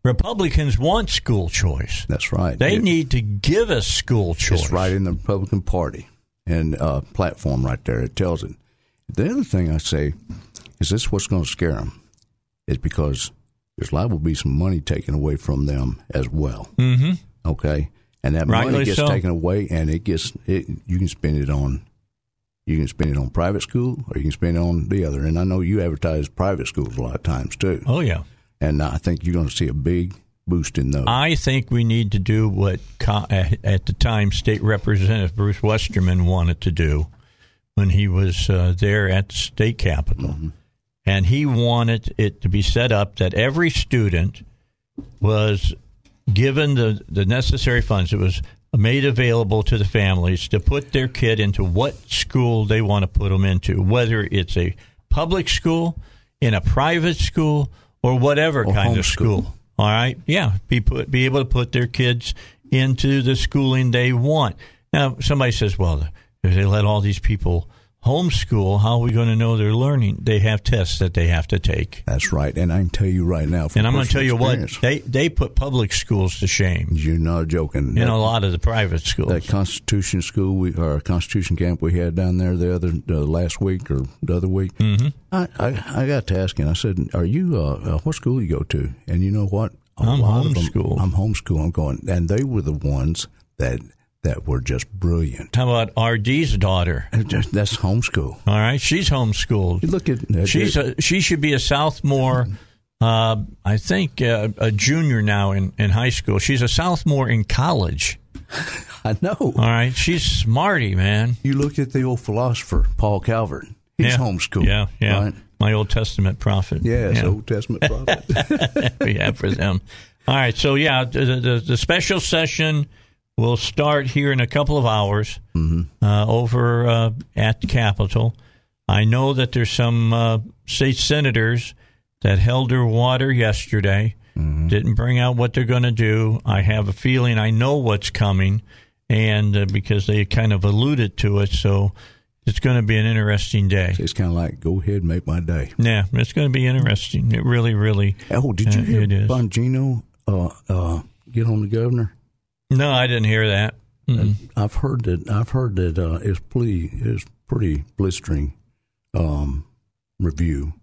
Republicans want school choice. That's right. They It- need to give us school choice. It's right in the Republican Party and uh, platform right there. It tells it. The other thing I say, is this what's going to scare them? is because there's liable to be some money taken away from them as well. Mm-hmm. Okay, and that Rightly money gets so. taken away, and it gets it. You can spend it on. You can spend it on private school, or you can spend it on the other. And I know you advertise private schools a lot of times too. Oh yeah. And I think you're going to see a big boost in those. I think we need to do what at the time State Representative Bruce Westerman wanted to do when he was uh, there at the state capitol. And he wanted it to be set up that every student was given the, the necessary funds. It was made available to the families to put their kid into what school they want to put them into, whether it's a public school, in a private school, or whatever Or kind of homeschool. school. All right, yeah, be put, be able to put their kids into the schooling they want. Now, somebody says, well, they let all these people homeschool, how are we going to know they're learning? They have tests that they have to take. That's right, and I can tell you right now. And I'm going to tell you what they they put public schools to shame You're not joking. in That- a lot of the private schools. that Constitution school, we or Constitution camp we had down there the other uh, last week or the other week. Mm-hmm. I, I I got to asking. I said, "Are you uh, uh, what school you go to?" And you know what? A I'm of them- homeschooled. I'm homeschooled. I'm going, and they were the ones that that were just brilliant. How about RD's daughter? Just- That's homeschool. All right, she's homeschooled. You look at uh, She's a, she should be a sophomore. Uh, I think uh, a junior now in, in high school. She's a sophomore in college. I know. All right, she's smarty, man. You look at the old philosopher Paul Calvert. He's yeah. homeschooled. Yeah, yeah. right? My Old Testament prophet. Yes, Yeah. Old Testament prophet. we have for them. All right, so yeah, the, the, the special session will start here in a couple of hours uh, over uh, at the Capitol. I know that there's some uh, state senators that held their water yesterday, didn't bring out what they're going to do. I have a feeling I know what's coming, and uh, because they kind of alluded to it, so it's going to be an interesting day. it's kind of like, go ahead, make my day. Yeah, it's going to be interesting. It really, really. Oh, did you Uh, hear. Bongino uh, uh, get on the governor? No, I didn't hear that. Mm-mm. I've heard that. I've heard that uh, it's pretty. It's pretty blistering um, review.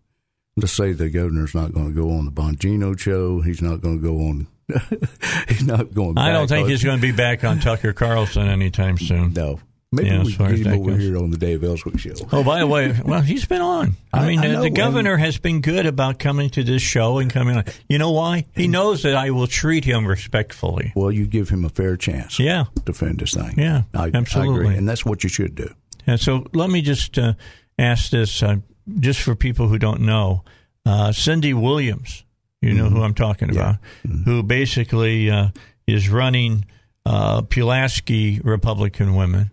To say the governor's not going to go on the Bongino show, he's not going to go on. he's not going. I don't think he's going to be back on Tucker Carlson anytime soon. No, maybe Yeah, we can get him over goes. here on the Dave Elswick show. Oh, by the way, well, he's been on. I, I- mean, I the, the governor has been good about coming to this show and coming on. You know why? He knows that I will treat him respectfully. Well, you give him a fair chance. Yeah. to defend this thing. Yeah, I, I absolutely. agree, and that's what you should do. And so let me just uh, ask this, uh, just for people who don't know, uh, Cindy Williams, you know who I'm talking about, who basically uh, is running uh, Pulaski Republican Women.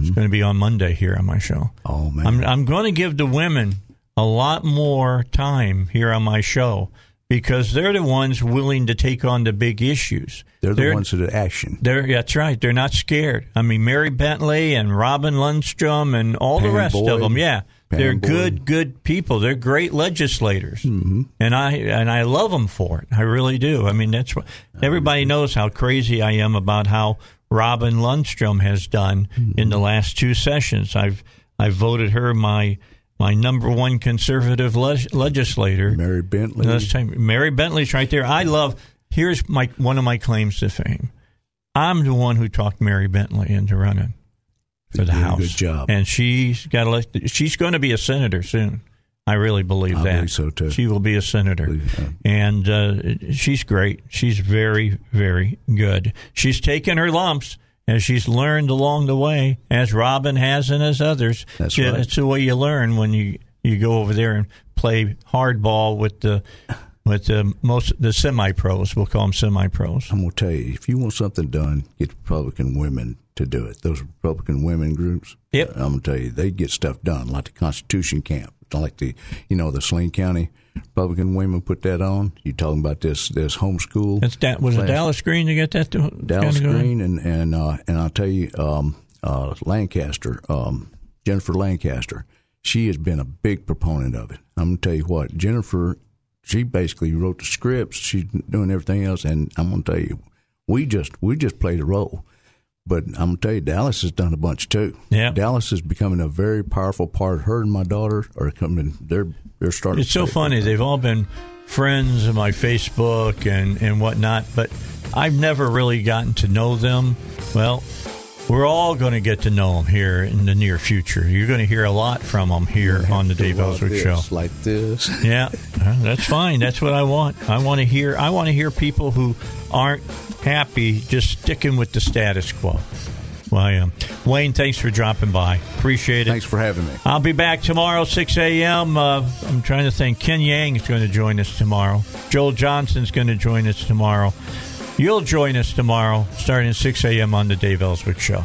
It's going to be on Monday here on my show. Oh man, I'm, I'm going to give the women a lot more time here on my show because they're the ones willing to take on the big issues. they're the ones that are action. They're that's right. They're not scared. I mean, Mary Bentley and Robin Lundstrom and all the Pam rest of them. Yeah, Pam they're Boyd. good, good people. They're great legislators, mm-hmm. and I and I love them for it. I really do. I mean, that's what everybody knows how crazy I am about how Robin Lundstrom has done Mm-hmm. in the last two sessions. I've I've voted her my my number one conservative le- legislator. Mary Bentley. Last time, Mary Bentley's right there. I love. Here's my one of my claims to fame. I'm the one who talked Mary Bentley into running for the House. good job. and she's got elected. She's going to be a senator soon. I really believe I that. believe so, too. She will be a senator, and uh, she's great. She's very, very good. She's taken her lumps. And she's learned along the way, as Robin has and as others. That's Yeah, right. It's the way you learn when you, you go over there and play hardball with the with the most the semi pros. We'll call them semi pros. I'm gonna tell you, if you want something done, get Republican women to do it. Those Republican women groups. Yep. I'm gonna tell you, they get stuff done, like the Constitution Camp, like the you know the Saline County Republican women put that on. You talking about this this homeschool? That's that was it. Dallas Green to get that to Dallas? Green and and uh, and I'll tell you, um, uh, Lancaster, um, Jennifer Lancaster, she has been a big proponent of it. I'm gonna tell you what, Jennifer, she basically wrote the scripts. She's doing everything else, and I'm gonna tell you, we just we just played a role. But I'm gonna tell you, Dallas has done a bunch too. Yeah. Dallas is becoming a very powerful part. Her and my daughter are coming. They're they're starting. It's to so funny. They've all been friends of my Facebook and, and whatnot, but I've never really gotten to know them. Well, we're all going to get to know them here in the near future. You're going to hear a lot from them here on the Dave Like Elswick Show. like this. Yeah, that's fine. That's what I want. I want to hear. I want to hear people who aren't happy just sticking with the status quo. Well, I am. Wayne, thanks for dropping by. Appreciate it. Thanks for having me. I'll be back tomorrow, 6 a.m. Uh, I'm trying to think. Ken Yang is going to join us tomorrow. Joel Johnson's going to join us tomorrow. You'll join us tomorrow, starting at 6 a.m. on the Dave Elswick Show.